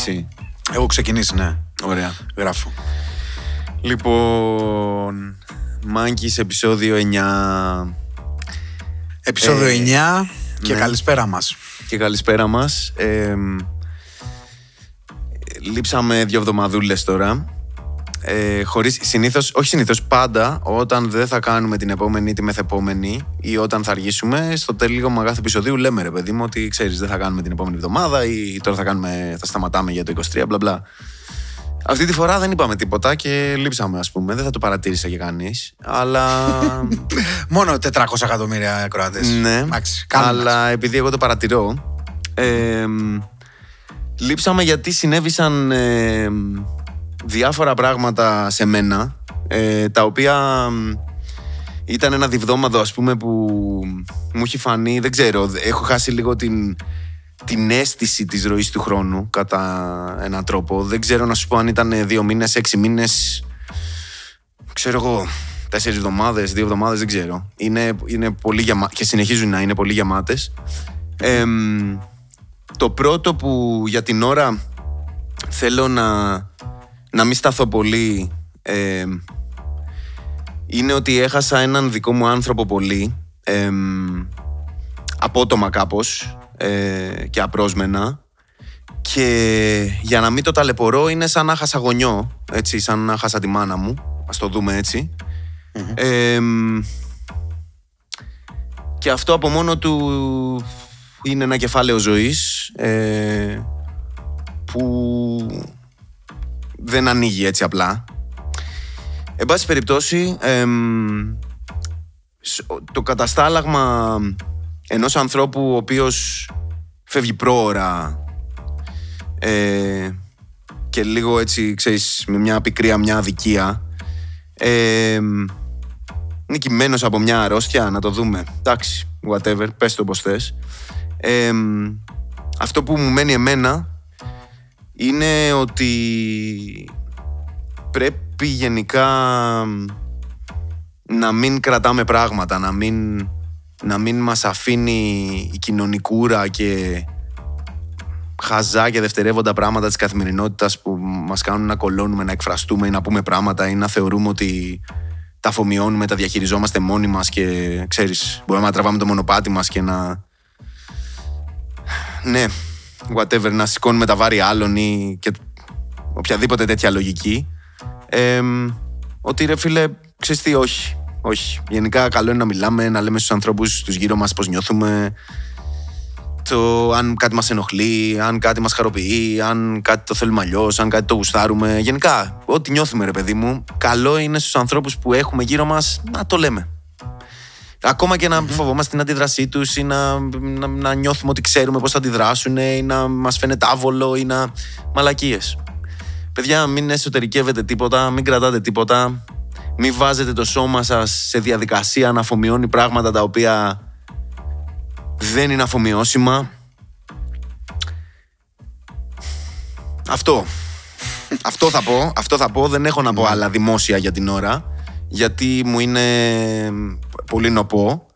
εντάξει. Έχω ξεκινήσει, ναι. Ωραία. Γράφω. Λοιπόν. Μάγκη επεισόδιο 9. Επισόδιο Ε, 9 και ναι. καλησπέρα μας. Και καλησπέρα μας. Ε, λείψαμε δύο εβδομαδούλες τώρα. Ε, χωρίς, συνήθως, όχι συνήθως, πάντα όταν δεν θα κάνουμε την επόμενη ή τη μεθεπόμενη ή όταν θα αργήσουμε, στο τέλειο κάθε επεισοδίου λέμε ρε παιδί μου ότι ξέρεις δεν θα κάνουμε την επόμενη εβδομάδα ή τώρα θα, κάνουμε, θα σταματάμε για το 23, μπλα μπλα. Αυτή τη φορά δεν είπαμε τίποτα και λείψαμε ας πούμε, δεν θα το παρατήρησε και κανείς, αλλά... Μόνο 400 εκατομμύρια ακροατές. Ναι, Εντάξει, κάνουμε. αλλά επειδή εγώ το παρατηρώ, ε, λείψαμε γιατί συνέβησαν ε, διάφορα πράγματα σε μένα, ε, τα οποία μ, ήταν ένα διβδόμαδο ας πούμε που μου έχει φανεί, δεν ξέρω, έχω χάσει λίγο την, την αίσθηση της ροής του χρόνου κατά έναν τρόπο. Δεν ξέρω να σου πω αν ήταν δύο μήνες, έξι μήνες, ξέρω εγώ, τέσσερις εβδομάδες, δύο εβδομάδες, δεν ξέρω. Είναι, είναι πολύ γεμα... και συνεχίζουν να είναι πολύ γεμάτες. το πρώτο που για την ώρα θέλω να, να μην σταθώ πολύ ε, είναι ότι έχασα έναν δικό μου άνθρωπο πολύ ε, απότομα κάπως ε, και απρόσμενα και για να μην το ταλαιπωρώ είναι σαν να χάσα γονιό, έτσι, σαν να χάσα τη μάνα μου, ας το δούμε έτσι. Εμ, και αυτό από μόνο του είναι ένα κεφάλαιο ζωής ε, που δεν ανοίγει έτσι απλά. Εν πάση περιπτώσει, εμ, σ- το καταστάλαγμα ενός ανθρώπου ο οποίος φεύγει πρόωρα ε, και λίγο έτσι, ξέρεις, με μια πικρία, μια αδικία ε, νικημένος από μια αρρώστια, να το δούμε. Εντάξει, whatever, πες το πως θες. Ε, αυτό που μου μένει εμένα είναι ότι πρέπει γενικά να μην κρατάμε πράγματα, να μην, να μην μας αφήνει η κοινωνικούρα και χαζά και δευτερεύοντα πράγματα της καθημερινότητας που μας κάνουν να κολώνουμε, να εκφραστούμε ή να πούμε πράγματα ή να θεωρούμε ότι τα αφομοιώνουμε, τα διαχειριζόμαστε μόνοι μας και ξέρεις, μπορούμε να τραβάμε το μονοπάτι μας και να... Ναι, whatever, να σηκώνουμε τα βάρη άλλων ή και οποιαδήποτε τέτοια λογική. Εμ, ότι ρε φίλε, ξέρεις τι, όχι. Όχι. Γενικά καλό είναι να μιλάμε, να λέμε στους ανθρώπους τους γύρω μας πώς νιώθουμε, το αν κάτι μας ενοχλεί, αν κάτι μας χαροποιεί, αν κάτι το θέλουμε αλλιώς, αν κάτι το γουστάρουμε. Γενικά, ό,τι νιώθουμε ρε παιδί μου, καλό είναι στους ανθρώπους που έχουμε γύρω μας να το λέμε. Ακόμα και να φοβόμαστε την αντίδρασή τους ή να, να, να νιώθουμε ότι ξέρουμε πώς θα αντιδράσουν ή να μας φαίνεται άβολο ή να. μαλακίες. Παιδιά, μην εσωτερικεύετε τίποτα, μην κρατάτε τίποτα. Μην βάζετε το σώμα σας σε διαδικασία να αφομοιώνει πράγματα τα οποία δεν είναι αφομοιώσιμα. Αυτό. αυτό θα πω. Αυτό θα πω. Δεν έχω να πω άλλα δημόσια για την ώρα. Γιατί μου είναι πολύ νοπό.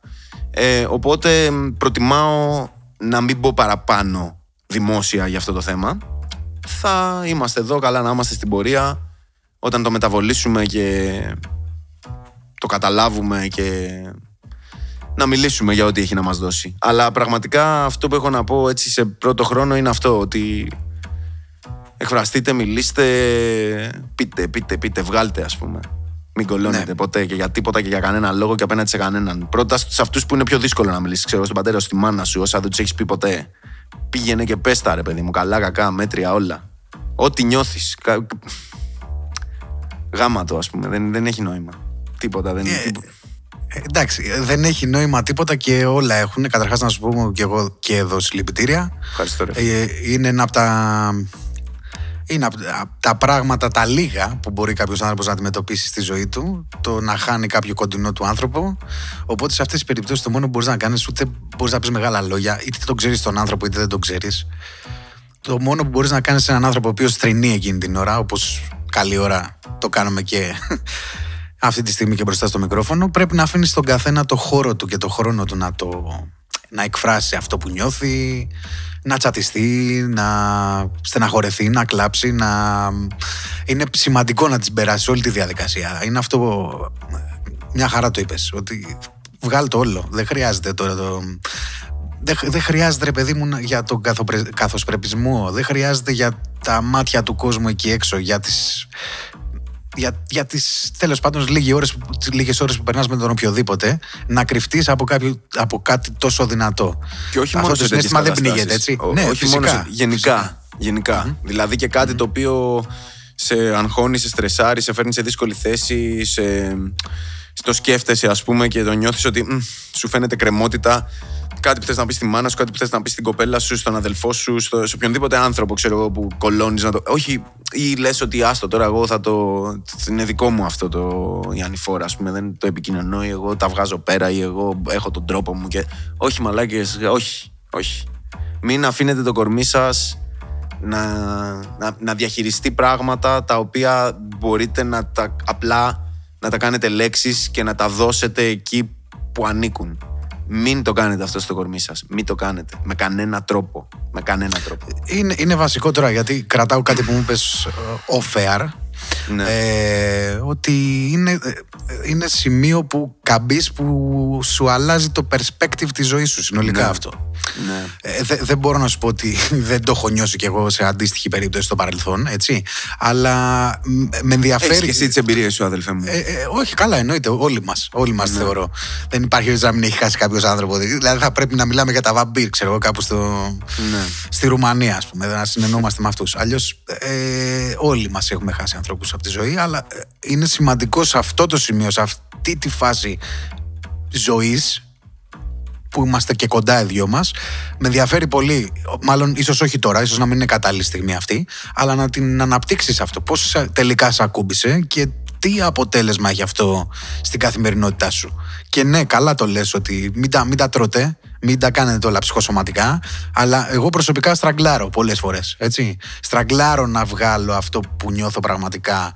Ε, οπότε προτιμάω να μην πω παραπάνω δημόσια για αυτό το θέμα. Θα είμαστε εδώ καλά να είμαστε στην πορεία όταν το μεταβολήσουμε και το καταλάβουμε και να μιλήσουμε για ό,τι έχει να μας δώσει. Αλλά πραγματικά αυτό που έχω να πω έτσι σε πρώτο χρόνο είναι αυτό ότι εκφραστείτε, μιλήστε, πείτε, πείτε, πείτε, βγάλτε ας πούμε. Μην κολώνετε Ναι. ποτέ και για τίποτα και για κανένα λόγο και απέναντι σε κανέναν. Πρώτα σε αυτούς που είναι πιο δύσκολο να μιλήσεις. Ξέρω, στον πατέρα σου, στη μάνα σου, όσα δεν τους έχεις πει ποτέ. Πήγαινε και πες τα ρε παιδί μου. Καλά, κακά, μέτρια, όλα. Ό,τι νιώθεις. Γάμα το, ας πούμε. Δεν, δεν έχει νόημα. Τίποτα. Δεν, Ε, τίποτα. Ε, εντάξει, ε, δεν έχει νόημα τίποτα και όλα έχουν. Καταρχάς να σου πούμε και εγώ και εδώ συλληπιτήρια. Ευχαριστώ, ρε. Ε, είναι ένα από τα. Είναι από τα- από τα πράγματα τα λίγα που μπορεί κάποιος άνθρωπος να αντιμετωπίσει στη ζωή του, το να χάνει κάποιο κοντινό του άνθρωπο. Οπότε σε αυτές τις περιπτώσεις το μόνο που μπορείς να κάνεις, ούτε μπορείς να πεις μεγάλα λόγια, είτε τον ξέρεις τον άνθρωπο, είτε δεν τον ξέρεις. Το μόνο που μπορείς να κάνεις σε έναν άνθρωπο ο οποίος θρυνεί εκείνη την ώρα, όπως καλή ώρα το κάνουμε και αυτή τη στιγμή και μπροστά στο μικρόφωνο, πρέπει να αφήνεις τον καθένα το χώρο του και το χρόνο του να το να εκφράσει αυτό που νιώθει, να τσατιστεί, να στεναχωρεθεί, να κλάψει, να... Είναι σημαντικό να τις περάσεις όλη τη διαδικασία. Είναι αυτό... Μια χαρά το είπες, ότι βγάλει το όλο. Δεν χρειάζεται τώρα το... Δεν, δεν χρειάζεται ρε παιδί μου για τον καθοσπρεπισμό, δεν χρειάζεται για τα μάτια του κόσμου εκεί έξω, για τις για, για τις τέλος πάντων λίγες ώρες, λίγες ώρες που περνάς με τον οποιοδήποτε να κρυφτείς από, από κάτι τόσο δυνατό. Και όχι Αυτό μόνο το συνέστημα δεν πνίγεται έτσι. Ο, ναι, όχι μόνο σε, γενικά. γενικά. Δηλαδή και κάτι το οποίο σε αγχώνει, σε στρεσάρει, σε φέρνει σε δύσκολη θέση, σε, στο σκέφτεσαι ας πούμε και το νιώθεις ότι μ, σου φαίνεται κρεμότητα κάτι που θες να πεις στη μάνα σου, κάτι που θες να πεις στην κοπέλα σου, στον αδελφό σου, στο, σε οποιονδήποτε άνθρωπο ξέρω εγώ, που κολώνεις να το. Όχι, ή λες ότι άστο τώρα, εγώ θα το. Είναι δικό μου αυτό το η ανηφόρα, ας πούμε. Δεν το επικοινωνώ ή εγώ τα βγάζω πέρα ή εγώ έχω τον τρόπο μου. Και... Όχι, μαλάκες, όχι, όχι. Μην αφήνετε το κορμί σας να, να, να διαχειριστεί πράγματα τα οποία μπορείτε να τα απλά να τα κάνετε λέξεις και να τα δώσετε εκεί που ανήκουν. Μην το κάνετε αυτό στο κορμί σας. Μην το κάνετε. Με κανένα τρόπο. Με κανένα τρόπο. Είναι, είναι βασικό τώρα γιατί κρατάω κάτι που μου είπες off air. Ναι. Ε, ότι είναι, ε, είναι σημείο που καμπείς που σου αλλάζει το perspective της ζωής σου συνολικά ναι. αυτό. Ναι. Ε, δεν μπορώ να σου πω ότι δεν το έχω νιώσει κι εγώ σε αντίστοιχη περίπτωση στο παρελθόν, έτσι. Αλλά με ενδιαφέρει. Έχεις και εσύ τις εμπειρίες σου, αδελφέ μου. Ε, ε, όχι, καλά, εννοείται. Όλοι μας όλοι μας ναι. θεωρώ. Δεν υπάρχει να μην έχει χάσει κάποιος άνθρωπο. Δηλαδή θα πρέπει να μιλάμε για τα βαμπύρ, ξέρω εγώ, κάπου στο, ναι. στη Ρουμανία, ας πούμε, να συνεννόμαστε με αυτούς. Αλλιώς ε, όλοι μας έχουμε χάσει ανθρώπους από τη ζωή, αλλά ε, είναι σημαντικό σε αυτό το σημείο, σε αυτή τη φάση ζωής που είμαστε και κοντά οι δυο μας. Με ενδιαφέρει πολύ, μάλλον ίσως όχι τώρα, ίσως να μην είναι κατάλληλη στιγμή αυτή, αλλά να την αναπτύξεις αυτό. Πώς τελικά σε ακούμπησε και τι αποτέλεσμα έχει αυτό στην καθημερινότητά σου. Και ναι, καλά το λες ότι μην τα, μην τα τρώτε, μην τα κάνετε όλα ψυχοσωματικά, αλλά εγώ προσωπικά στραγκλάρω πολλές φορές, έτσι. Στραγκλάρω να βγάλω αυτό που νιώθω πραγματικά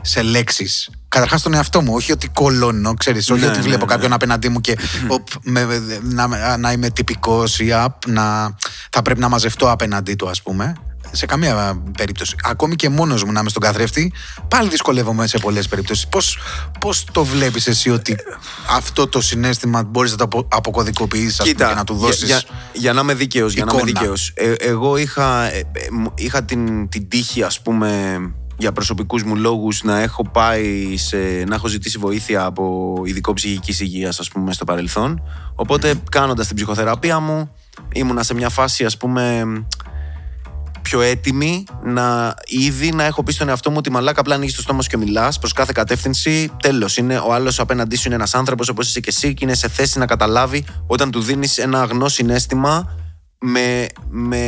σε λέξεις. Καταρχάς τον εαυτό μου, όχι ότι κολώνω, ξέρεις, όχι ναι, ότι βλέπω ναι, κάποιον ναι. απέναντί μου και οπ, με, να, να είμαι τυπικός ή απ, να, θα πρέπει να μαζευτώ απέναντί του, ας πούμε. Σε καμία περίπτωση. Ακόμη και μόνος μου να είμαι στον καθρέφτη, πάλι δυσκολεύομαι σε πολλές περιπτώσεις. Πώς πώς το βλέπεις εσύ ότι αυτό το συνέστημα μπορείς να το αποκωδικοποιήσει και να του δώσεις. Για, για, να είμαι δίκαιος, για να είμαι δίκαιος. Ε, εγώ είχα, ε, ε, είχα την, την τύχη, ας πούμε, για προσωπικούς μου λόγους να έχω πάει σε, να έχω ζητήσει βοήθεια από ειδικό ψυχικής υγείας ας πούμε στο παρελθόν οπότε κάνοντας την ψυχοθεραπεία μου ήμουνα σε μια φάση ας πούμε πιο έτοιμη να ήδη να έχω πει στον εαυτό μου ότι μαλάκα απλά ανοίγεις το στόμα σου και μιλάς προς κάθε κατεύθυνση. Τέλος. Ο άλλος απέναντί σου είναι ένας άνθρωπος όπως είσαι και εσύ και είναι σε θέση να καταλάβει όταν του δίνεις ένα αγνό συνέστημα με, με,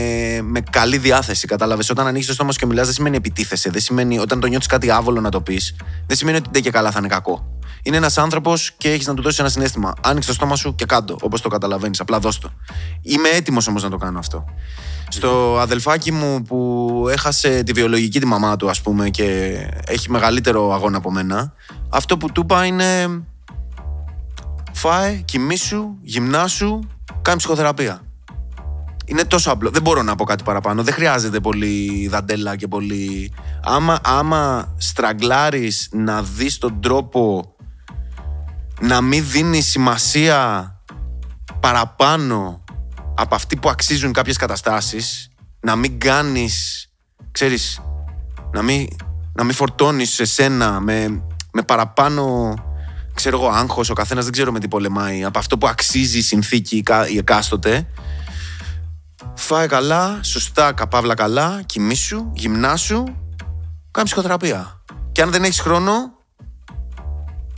με καλή διάθεση. Κατάλαβες. Όταν ανοίξει το στόμα σου και μιλάς, δεν σημαίνει επιτίθεσαι. Δεν σημαίνει όταν το νιώθεις κάτι άβολο να το πεις. Δεν σημαίνει ότι δεν και καλά θα είναι κακό. Είναι ένας άνθρωπος και έχεις να του δώσεις ένα συνέστημα. Άνοιξε το στόμα σου και κάτω, όπως το καταλαβαίνεις. Απλά δώσ' το. Είμαι έτοιμος όμως να το κάνω αυτό. Στο αδελφάκι μου που έχασε τη βιολογική τη μαμά του, ας πούμε, και έχει μεγαλύτερο αγώνα από μένα, αυτό που του είπα είναι. Φάε, κοιμήσου, γυμνάσου, κάνει ψυχοθεραπεία. Είναι τόσο απλό. Δεν μπορώ να πω κάτι παραπάνω. Δεν χρειάζεται πολύ δαντέλα και πολύ. Άμα, άμα στραγκλάρεις να δεις τον τρόπο να μην δίνεις σημασία παραπάνω από αυτή που αξίζουν κάποιες καταστάσεις να μην κάνεις ξέρεις να μην, να μην φορτώνεις εσένα με, με παραπάνω ξέρω εγώ άγχος ο καθένας δεν ξέρω με τι πολεμάει από αυτό που αξίζει η συνθήκη η εκάστοτε Φάε καλά, σωστά, καπάβλα καλά, κοιμήσου, γυμνάσου, κάνε ψυχοθεραπεία. Και αν δεν έχεις χρόνο,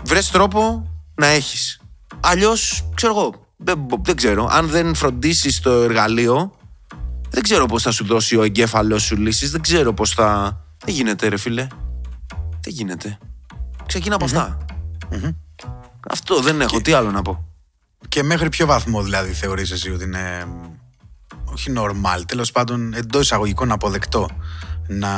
βρες τρόπο να έχεις. Αλλιώς, ξέρω εγώ, δεν, δεν ξέρω, αν δεν φροντίσεις το εργαλείο, δεν ξέρω πώς θα σου δώσει ο εγκέφαλός σου λύσεις, δεν ξέρω πώς θα... Δεν γίνεται ρε φίλε. Δεν γίνεται. Ξεκινά από αυτά. Αυτό δεν έχω, τι άλλο να πω. Και μέχρι ποιο βαθμό δηλαδή θεωρείς εσύ ότι είναι όχι normal, τέλος πάντων εντός εισαγωγικών αποδεκτό; Να,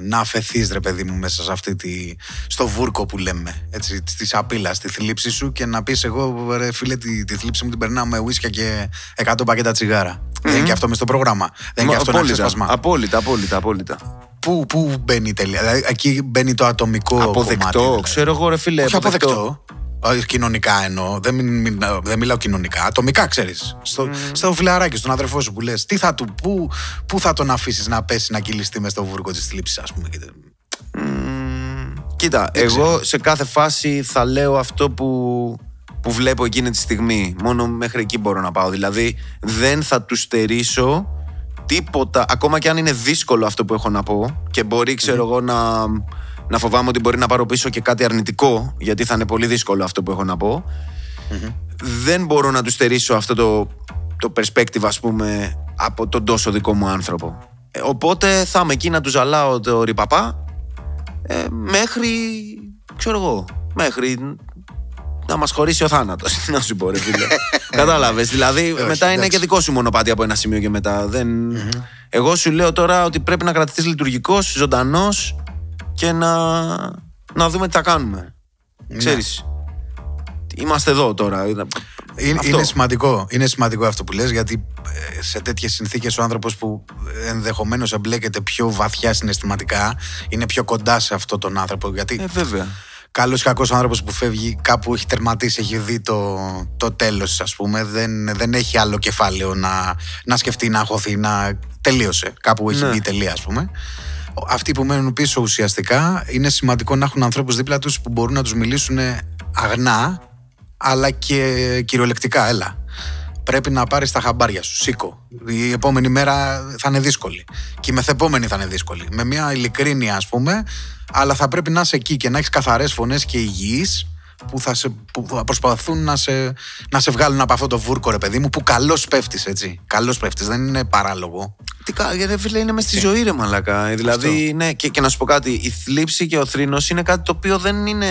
να αφαιθείς ρε παιδί μου μέσα σε αυτή τη, στο βούρκο που λέμε έτσι, τη σαπίλα, στη θλίψη σου και να πεις εγώ ρε φίλε τη, τη θλίψη μου την περνάω με ουίσκια και 100 πακέτα τσιγάρα Δεν είναι και αυτό μες στο πρόγραμμα. Δεν είναι και αυτό ένα απόλυτα, ξέσπασμα. απόλυτα, απόλυτα, απόλυτα. Πού, πού μπαίνει η τελεία. Δηλαδή, εκεί μπαίνει το ατομικό Αποδεκτό, κομμάτι. δηλαδή. ξέρω εγώ, ρε φίλε. Όχι αποδεκτό. Όχι, Κοινωνικά εννοώ. Δεν, μην- μην- δεν μιλάω κοινωνικά. Ατομικά ξέρεις. Στο, στο φιλαράκι, στον αδερφό σου που λες, τι θα του, πού, πού θα τον αφήσεις να πέσει να κυλιστεί μες στο βούρκο της θλίψης, ας πούμε. και δεν- Μμμ, Κοίτα, εγώ σε κάθε φάση θα λέω αυτό που, που βλέπω εκείνη τη στιγμή. Μόνο μέχρι εκεί μπορώ να πάω. Δηλαδή, δεν θα του στερήσω τίποτα, ακόμα και αν είναι δύσκολο αυτό που έχω να πω και μπορεί, ξέρω εγώ, να, να φοβάμαι ότι μπορεί να πάρω πίσω και κάτι αρνητικό, γιατί θα είναι πολύ δύσκολο αυτό που έχω να πω. Δεν μπορώ να του στερήσω αυτό το, το perspective, ας πούμε, από τον τόσο δικό μου άνθρωπο. Ε, οπότε θα είμαι εκεί να του ζαλάω το ρηπαπά ε, μέχρι, ξέρω εγώ, μέχρι να μας χωρίσει ο θάνατος, τι να σου πω ρε φίλε. Κατάλαβες, δηλαδή μετά είναι εντάξει. και δικό σου μονοπάτι από ένα σημείο και μετά. Δεν... Εγώ σου λέω τώρα ότι πρέπει να κρατηθείς λειτουργικός, ζωντανός και να, να δούμε τι θα κάνουμε. Ξέρεις, είμαστε εδώ τώρα. Είναι, Αυτό. είναι σημαντικό. Είναι σημαντικό αυτό που λες γιατί ε, σε τέτοιες συνθήκες ο άνθρωπος που ενδεχομένως εμπλέκεται πιο βαθιά συναισθηματικά είναι πιο κοντά σε αυτόν τον άνθρωπο. Γιατί Ε, βέβαια. καλός ή κακός άνθρωπος που φεύγει κάπου έχει τερματίσει, έχει δει το, το τέλος, ας πούμε. Δεν, δεν έχει άλλο κεφάλαιο να, να σκεφτεί, να αγχωθεί, να τελείωσε. Κάπου έχει Ναι. μπει τελεία, ας πούμε. Αυτοί που μένουν πίσω ουσιαστικά είναι σημαντικό να έχουν ανθρώπους δίπλα τους που μπορούν να τους μιλήσουν αγνά, αλλά και κυριολεκτικά. Έλα. Πρέπει να πάρεις τα χαμπάρια σου. Σήκω. Η επόμενη μέρα θα είναι δύσκολη. Και η μεθεπόμενη θα είναι δύσκολη. Με μια ειλικρίνεια, ας πούμε, αλλά θα πρέπει να είσαι εκεί και να έχεις καθαρές φωνές και υγιείς που θα, σε, που θα προσπαθούν να σε, να σε βγάλουν από αυτό το βούρκο, ρε παιδί μου, που καλώς πέφτεις, έτσι. Καλώς πέφτεις, δεν είναι παράλογο. Τι κα- γιατί φίλε είναι μες στη ζωή ρε μαλακά. Ε, Δηλαδή, ναι, και, και να σου πω κάτι, η θλίψη και ο θρήνος είναι κάτι το οποίο δεν είναι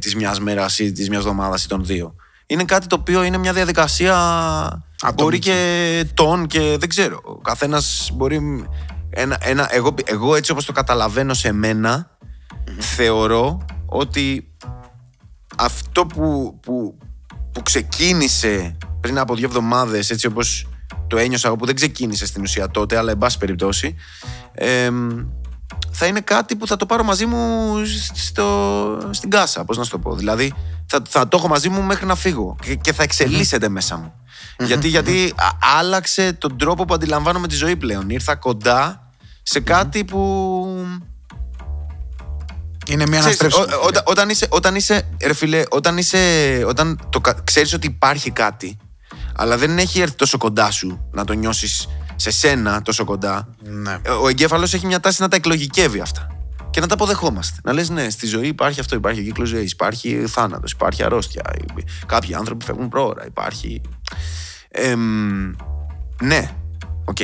της μιας μέρας ή της μιας εβδομάδας ή των δύο. Είναι κάτι το οποίο είναι μια διαδικασία μπορεί και τόν και δεν ξέρω. Ο καθένας μπορεί... Ένα, ένα, εγώ, εγώ έτσι όπως το καταλαβαίνω σε μενα θεωρώ ότι αυτό που, που, που ξεκίνησε πριν από δύο εβδομάδες έτσι όπως το ένιωσα εγώ που δεν ξεκίνησε στην ουσία τότε αλλά εν πάση περιπτώσει εμ, θα είναι κάτι που θα το πάρω μαζί μου στο, στην κάσα πώς να σου το πω. Δηλαδή θα, θα το έχω μαζί μου μέχρι να φύγω και, και θα εξελίσσεται μέσα μου. Γιατί, γιατί α- άλλαξε τον τρόπο που αντιλαμβάνομαι τη ζωή πλέον. Ήρθα κοντά σε κάτι που Είναι μια Ξέρεις, αναστρέψη. ό- όταν, όταν είσαι, όταν είσαι, ρε φίλε, όταν είσαι, όταν το, κα- ξέρεις ότι υπάρχει κάτι, αλλά δεν έχει έρθει τόσο κοντά σου να το νιώσεις σε σένα τόσο κοντά, Ναι. ε, ο εγκέφαλος έχει μια τάση να τα εκλογικεύει αυτά. Και να τα αποδεχόμαστε. Να λες ναι, στη ζωή υπάρχει αυτό, υπάρχει κύκλος ζωής, υπάρχει θάνατος, υπάρχει αρρώστια, υ- κάποιοι άνθρωποι φεύγουν πρόωρα, υπάρχει... Εμ, ναι, οκ.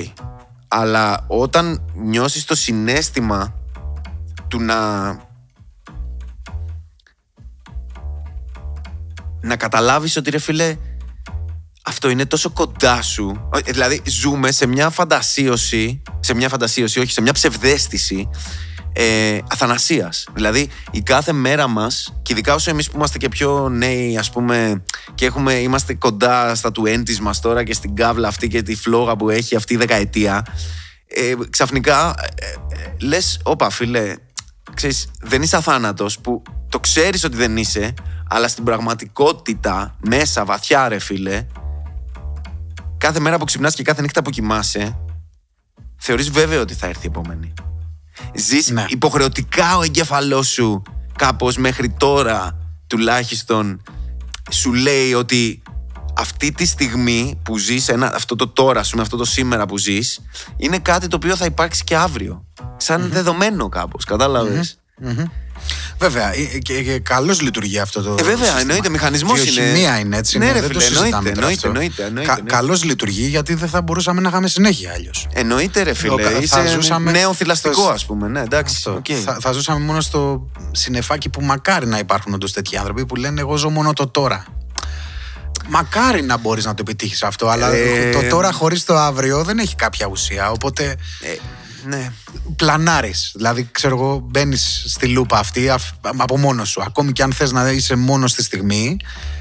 Αλλά όταν νιώσεις το συναίσθημα του να να καταλάβεις ότι ρε φίλε αυτό είναι τόσο κοντά σου. Ε, Δηλαδή ζούμε σε μια φαντασίωση, σε μια φαντασίωση, όχι σε μια ψευδέστηση ε, αθανασίας. Δηλαδή η κάθε μέρα μας, και ειδικά όσο εμείς που είμαστε και πιο νέοι ας πούμε και έχουμε, είμαστε κοντά στα του έντης μας τώρα και στην κάβλα αυτή και τη φλόγα που έχει αυτή η δεκαετία ε, ξαφνικά ε, ε, λες όπα φίλε ξέρεις, δεν είσαι αθάνατος που το ξέρεις ότι δεν είσαι αλλά στην πραγματικότητα μέσα βαθιά ρε φίλε κάθε μέρα που ξυπνάς και κάθε νύχτα που κοιμάσαι θεωρείς βέβαιο ότι θα έρθει η επόμενη ζεις Ναι. υποχρεωτικά ο εγκέφαλός σου κάπως μέχρι τώρα τουλάχιστον σου λέει ότι αυτή τη στιγμή που ζεις, ένα, αυτό το τώρα σου, με αυτό το σήμερα που ζεις, είναι κάτι το οποίο θα υπάρξει και αύριο. Σαν δεδομένο κάπως, κατάλαβες; Βέβαια, ε, και, και καλώς λειτουργεί αυτό το. Ε, βέβαια, σύστημα. εννοείται, μηχανισμός είναι. Βιοχημία είναι έτσι. Ναι, ρε δεν φίλε, το συζητάμε εννοείται, τώρα εννοείται, αυτό. εννοείται, εννοείται, εννοείται. Καλώς λειτουργεί γιατί δεν θα μπορούσαμε να είχαμε συνέχεια αλλιώς. Εννοείται ρε φίλε, Το- θα είσαι ζούσαμε νέο θηλαστικό στο- ας πούμε, ναι εντάξει. οκ. Θα, θα ζούσαμε μόνο στο συνεφάκι που μακάρι να υπάρχουν όντως τέτοιοι άνθρωποι που λένε Εγώ ζω μόνο το τώρα. Μακάρι να μπορείς να το επιτύχεις αυτό, αλλά Ε, το τώρα χωρίς το αύριο δεν έχει κάποια ουσία. Οπότε. Ε, Ναι. πλανάρεις. Δηλαδή, ξέρω εγώ, μπαίνεις στη λούπα αυτή αφ- από μόνος σου. Ακόμη και αν θες να είσαι μόνος στη στιγμή,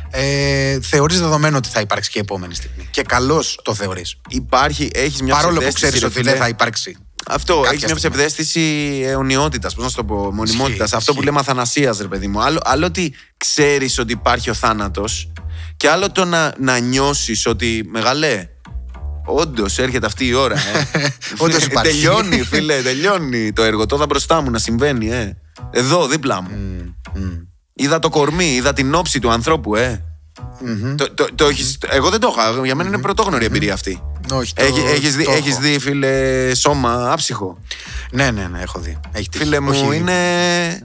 ε, θεωρείς δεδομένο ότι θα υπάρξει και η επόμενη στιγμή. Και καλώς το θεωρείς. Υπάρχει, έχεις μια Παρόλο που ψευδαίσθηση, ξέρεις ρε ότι φίλε. δεν θα υπάρξει. Αυτό, κάποια έχεις μια στιγμή. ψευδέστηση αιωνιότητας, πώς να σου το πω, μονιμότητας. Ισχύει, Αυτό που ισχύει. λέμε αθανασίας, ρε παιδί μου. Άλλο, άλλο ότι ξέρεις ότι υπάρχει ο θάνατος, και άλλο το να, να νιώσεις ότι μεγάλε. Όντως έρχεται αυτή η ώρα. Ε. Όντως υπάρχει. τελειώνει, φίλε, τελειώνει το έργο. Το είδα μπροστά μου να συμβαίνει, ε. Εδώ, δίπλα μου. Είδα το κορμί, είδα την όψη του ανθρώπου, ε. Το, το, το έχεις, εγώ δεν το είχα. Για μένα είναι πρωτόγνωρη εμπειρία αυτή. Όχι, το- Έχει, έχεις, δει, το έχεις έχω. δει, φίλε, σώμα άψυχο; Ναι, ναι, ναι, έχω δει. Έχει τύχει. Φίλε μου, Όχι, Ναι. είναι.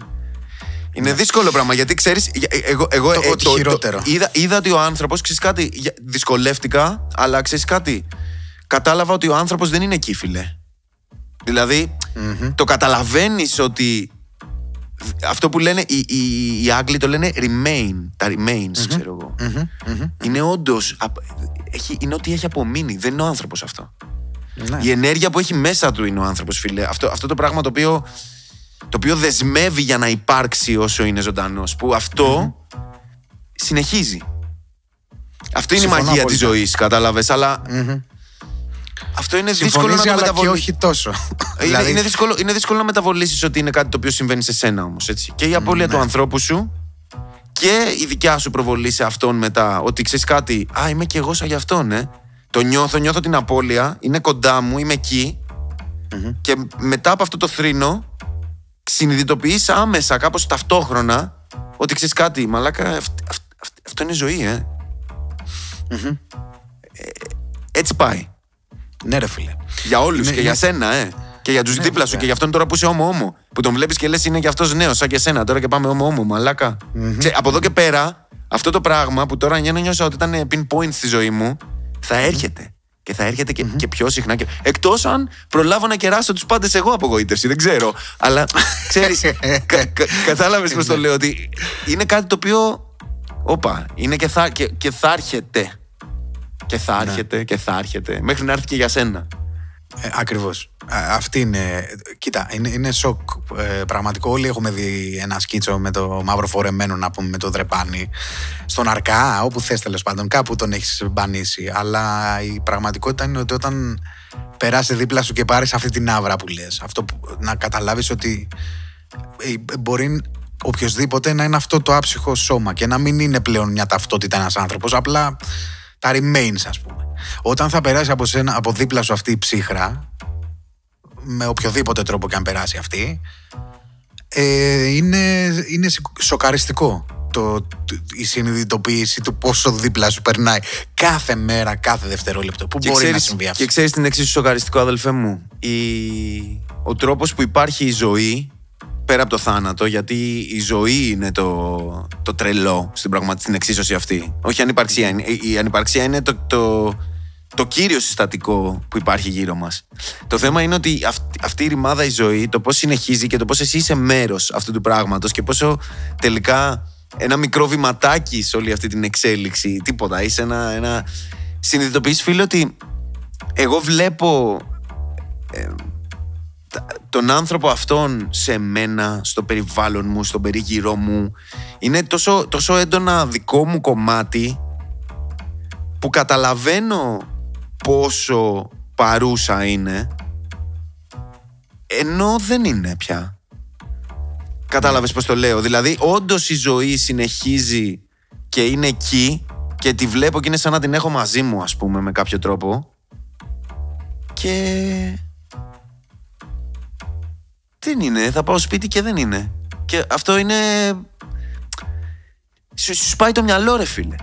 Είναι δύσκολο πράγμα γιατί ξέρεις. Εγώ, εγώ Το ό,τι χειρότερο. είδα, είδα ότι ο άνθρωπος, ξέρεις κάτι. για- Δυσκολεύτηκα, αλλά ξέρεις κάτι. Κατάλαβα ότι ο άνθρωπος δεν είναι εκεί, φίλε. Δηλαδή, το καταλαβαίνεις ότι. Αυτό που λένε οι, οι, οι Άγγλοι το λένε remain. Τα remains, ξέρω εγώ. Είναι όντως. Είναι ό,τι έχει απομείνει. Δεν είναι ο άνθρωπος αυτό. Ναι. Η ενέργεια που έχει μέσα του είναι ο άνθρωπος, φίλε. Αυτό, αυτό το πράγμα το οποίο, το οποίο δεσμεύει για να υπάρξει όσο είναι ζωντανός. Που αυτό συνεχίζει. Αυτή είναι Συμφωνώ η μαγεία της απόλυτα. ζωής, κατάλαβες. Αλλά αυτό είναι δύσκολο να Συμφωνείς, το αλλά και μεταβολήσεις. όχι τόσο. Είναι, Δηλαδή, είναι, δύσκολο, είναι δύσκολο να μεταβολήσεις ότι είναι κάτι το οποίο συμβαίνει σε σένα όμως. Και η απώλεια Ναι. του ανθρώπου σου και η δικιά σου προβολή σε αυτόν μετά. Ότι ξέρεις κάτι, Α, είμαι και εγώ σαν γι' αυτόν, ε. Το νιώθω, νιώθω την απώλεια, είναι κοντά μου, είμαι εκεί. Και μετά από αυτό το θρήνο, συνειδητοποιείς άμεσα, κάπως ταυτόχρονα, ότι ξέρεις κάτι, μαλάκα, αυτ- αυτ- αυτ- αυτό είναι ζωή, ε. Ε, Έτσι πάει. Ναι, ρε φίλε. Για όλους Είναι- και είναι- για σένα, ε. Και για τους δίπλα σου βέβαια. και για αυτόν τώρα που είσαι όμο-όμο. Που τον βλέπεις και λες είναι και αυτός νέος, σαν και εσένα. Τώρα και πάμε όμο-όμο, μαλάκα. Ξέ, από εδώ και πέρα, αυτό το πράγμα που τώρα νιώσα νιώσα ότι ήταν pinpoint στη ζωή μου, θα έρχεται. Και θα έρχεται και, και πιο συχνά. Και... Εκτός αν προλάβω να κεράσω τους πάντες εγώ απογοήτευση, δεν ξέρω. Αλλά ξέρεις, κα, κα, κατάλαβες πώς το λέω, ότι είναι κάτι το οποίο. Όπα, είναι και θα, και, και θα έρχεται. Και θα έρχεται και θα έρχεται. Μέχρι να έρθει και για σένα. Ε, Ακριβώς. Αυτή είναι. Κοίτα, είναι, είναι σοκ. Ε, πραγματικό. Όλοι έχουμε δει ένα σκίτσο με το μαύρο φορεμένο, να πούμε, με το δρεπάνι. Στον Αρκά, όπου θες τέλος πάντων, κάπου τον έχεις μπανίσει. Αλλά η πραγματικότητα είναι ότι όταν περάσεις δίπλα σου και πάρεις αυτή την άβρα που λες, αυτό που, να καταλάβεις ότι ε, μπορεί οποιοδήποτε να είναι αυτό το άψυχο σώμα και να μην είναι πλέον μια ταυτότητα ένας άνθρωπος, απλά τα remains, ας πούμε. Όταν θα περάσει από, σένα, από δίπλα σου αυτή η ψύχρα, με οποιοδήποτε τρόπο και αν περάσει αυτή, ε, είναι, είναι σοκ- σοκαριστικό το, το- η συνειδητοποίηση του πόσο δίπλα σου περνάει κάθε μέρα, κάθε δευτερόλεπτο. Πού μπορεί να συμβεί αυτό; Και ξέρεις την εξίσου σοκαριστικό, αδελφέ μου; Η... Ο τρόπος που υπάρχει η ζωή πέρα από το θάνατο, γιατί η ζωή είναι το, το τρελό στην, πραγμα... στην εξίσωση αυτή. Όχι η ανυπαρξία. Είναι- Η η ανυπαρξία είναι το, το, το κύριο συστατικό που υπάρχει γύρω μας. Το θέμα είναι ότι αυτή, αυτή η ρημάδα η ζωή, το πώς συνεχίζει και το πώς εσύ είσαι μέρος αυτού του πράγματος και πόσο τελικά ένα μικρό βηματάκι σε όλη αυτή την εξέλιξη, τίποτα. Είσαι ένα. ένα... Συνειδητοποιείς φίλε ότι εγώ βλέπω ε, τα- τον άνθρωπο αυτόν σε μένα, στο περιβάλλον μου, στον περίγυρό μου. Είναι τόσο, τόσο έντονα δικό μου κομμάτι που καταλαβαίνω πόσο παρούσα είναι ενώ δεν είναι πια. Κατάλαβες πώς το λέω. Δηλαδή, όντως η ζωή συνεχίζει και είναι εκεί και τη βλέπω και είναι σαν να την έχω μαζί μου, ας πούμε, με κάποιο τρόπο. Και... Δεν είναι. Θα πάω σπίτι και δεν είναι. Και αυτό είναι... Σου, σου σπάει το μυαλό, ρε φίλε.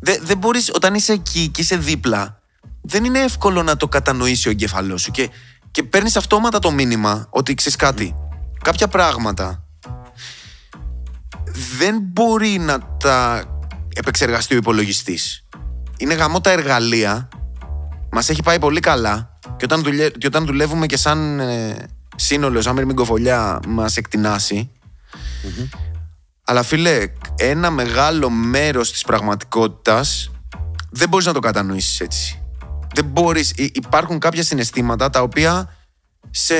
Δεν, δεν μπορείς, όταν είσαι εκεί και είσαι δίπλα, δεν είναι εύκολο να το κατανοήσει ο εγκεφαλός σου. Και, και παίρνεις αυτόματα το μήνυμα ότι ξέρεις κάτι. Κάποια πράγματα δεν μπορεί να τα επεξεργαστεί ο υπολογιστής. Είναι γαμό τα εργαλεία. Μας έχει πάει πολύ καλά. Και όταν, δουλε... και όταν δουλεύουμε και σαν ε, σύνολος, σαν μυρμηγκοφολιά, μας εκτινάσει. Αλλά φίλε, ένα μεγάλο μέρος της πραγματικότητας δεν μπορείς να το κατανοήσεις έτσι. Δεν μπορείς. Υ- Υπάρχουν κάποια συναισθήματα τα οποία σε,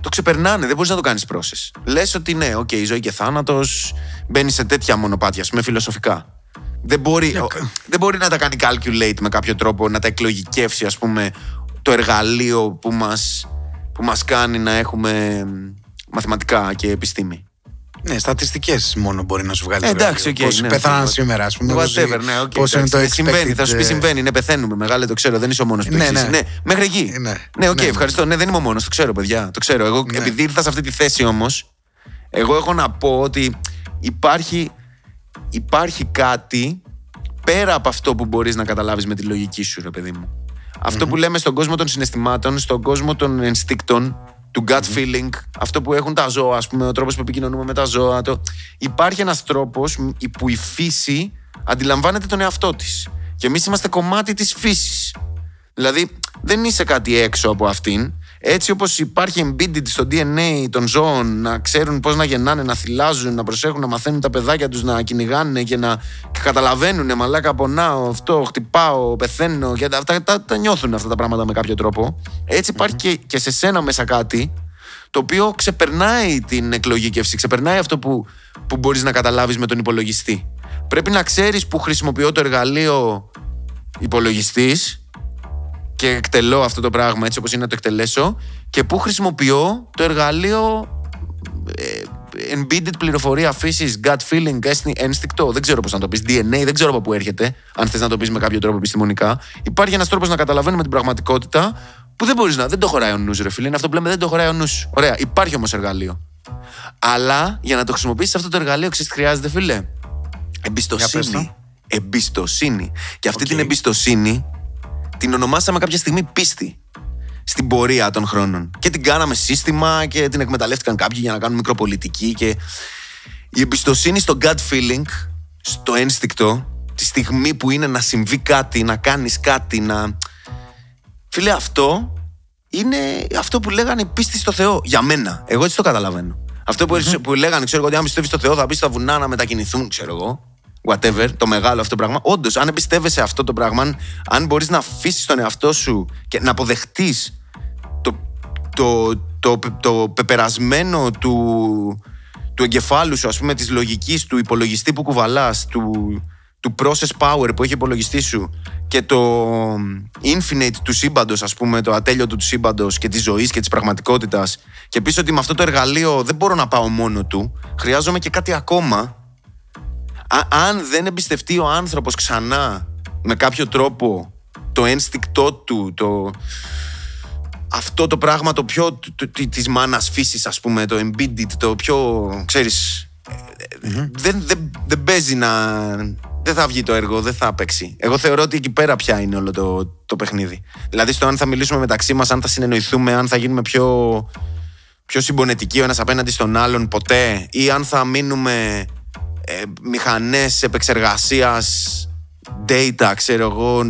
το ξεπερνάνε, δεν μπορείς να το κάνεις process. Λες ότι ναι, okay, okay, ζωή και θάνατος, μπαίνει σε τέτοια μονοπάτια, με φιλοσοφικά. Δεν μπορεί, δεν μπορεί να τα κάνει calculate με κάποιο τρόπο, να τα εκλογικεύσει, ας πούμε, το εργαλείο που μας, που μας κάνει να έχουμε μαθηματικά και επιστήμη. Ναι, στατιστικές μόνο μπορεί να σου βγάλει. Ε, εντάξει, okay, Πώς ναι, πέθαναν ναι, σήμερα, ας πούμε. Whatever, ναι, okay, πώς είναι το expected... Συμβαίνει, θα σου πει συμβαίνει, ναι, πεθαίνουμε. Μεγάλε, το ξέρω, δεν είσαι ο μόνος που ναι, ναι. ναι, μέχρι εκεί. Ναι, ναι, okay, ναι, ευχαριστώ. Ναι, δεν είμαι ο μόνος, το ξέρω, παιδιά. Το ξέρω. Εγώ, ναι. επειδή ήρθα σε αυτή τη θέση όμως, εγώ έχω να πω ότι υπάρχει, υπάρχει κάτι πέρα από αυτό που μπορείς να καταλάβεις με τη λογική σου, ρε παιδί μου. Αυτό που λέμε στον κόσμο των συναισθημάτων, στον κόσμο των ενστίκτων, του gut feeling, αυτό που έχουν τα ζώα, ας πούμε, ο τρόπος που επικοινωνούμε με τα ζώα. Το... Υπάρχει ένας τρόπος που η φύση αντιλαμβάνεται τον εαυτό της. Και εμείς είμαστε κομμάτι της φύσης. Δηλαδή, δεν είσαι κάτι έξω από αυτήν. Έτσι όπως υπάρχει embedded στο DNA των ζώων να ξέρουν πώς να γεννάνε, να θυλάζουν, να προσέχουν, να μαθαίνουν τα παιδάκια τους να κυνηγάνε και να καταλαβαίνουν μαλάκα πονάω, αυτό, χτυπάω, πεθαίνω και αυτά, τα, τα, νιώθουν αυτά τα πράγματα με κάποιο τρόπο. Έτσι και, και σε σένα μέσα κάτι το οποίο ξεπερνάει την εκλογήκευση, ξεπερνάει αυτό που, που μπορείς να καταλάβεις με τον υπολογιστή. Πρέπει να ξέρεις που χρησιμοποιώ το εργαλείο υπολογιστής και εκτελώ αυτό το πράγμα έτσι όπως είναι να το εκτελέσω και πού χρησιμοποιώ το εργαλείο ε, embedded πληροφορία φύσης, gut feeling, ένστικτο. Δεν ξέρω πώς να το πεις. DNA, δεν ξέρω από πού έρχεται. Αν θες να το πεις με κάποιο τρόπο επιστημονικά. Υπάρχει ένας τρόπος να καταλαβαίνουμε την πραγματικότητα που δεν μπορείς να. Δεν το χωράει ο νους, ρε φίλε. Είναι αυτό που λέμε, δεν το χωράει ο νους. Ωραία, υπάρχει όμως εργαλείο. Αλλά για να το χρησιμοποιήσεις αυτό το εργαλείο, ξέρεις τι χρειάζεται, φίλε; Εμπιστοσύνη. Εμπιστοσύνη. Και αυτή την εμπιστοσύνη την ονομάσαμε κάποια στιγμή πίστη στην πορεία των χρόνων. Και την κάναμε σύστημα και την εκμεταλλεύτηκαν κάποιοι για να κάνουν μικροπολιτική. Και η εμπιστοσύνη στο gut feeling, στο ένστικτο, τη στιγμή που είναι να συμβεί κάτι, να κάνεις κάτι, να... Φίλε, αυτό είναι αυτό που λέγανε πίστη στο Θεό. Για μένα. Εγώ έτσι το καταλαβαίνω. Αυτό που, mm-hmm. που λέγανε, ξέρω εγώ, ότι αν πιστεύεις στο Θεό θα μπει στα βουνά να μετακινηθούν, ξέρω εγώ whatever, το μεγάλο αυτό το πράγμα. Όντως, αν εμπιστεύεσαι αυτό το πράγμα, αν μπορείς να αφήσεις τον εαυτό σου και να αποδεχτείς το, το, το, το, πεπερασμένο του, του εγκεφάλου σου, ας πούμε, της λογικής του υπολογιστή που κουβαλάς, του, του process power που έχει υπολογιστής σου και το infinite του σύμπαντος, ας πούμε, το ατέλειωτο του σύμπαντος και της ζωής και της πραγματικότητας, και πεις ότι με αυτό το εργαλείο δεν μπορώ να πάω μόνο του, χρειάζομαι και κάτι ακόμα αν δεν εμπιστευτεί ο άνθρωπος ξανά με κάποιο τρόπο το ένστικτό του, το, αυτό το πράγμα το πιο τη της μάνας φύσης ας πούμε, το embedded, το πιο, ξέρεις, δεν, δεν, δεν παίζει να... Δεν θα βγει το έργο, δεν θα παίξει. Εγώ θεωρώ ότι εκεί πέρα πια είναι όλο το, το παιχνίδι. Δηλαδή στο αν θα μιλήσουμε μεταξύ μας, αν θα συνεννοηθούμε, αν θα γίνουμε πιο, πιο συμπονετικοί ο ένας απέναντι στον άλλον ποτέ ή αν θα μείνουμε ε, μηχανές επεξεργασίας data, ξέρω εγώ,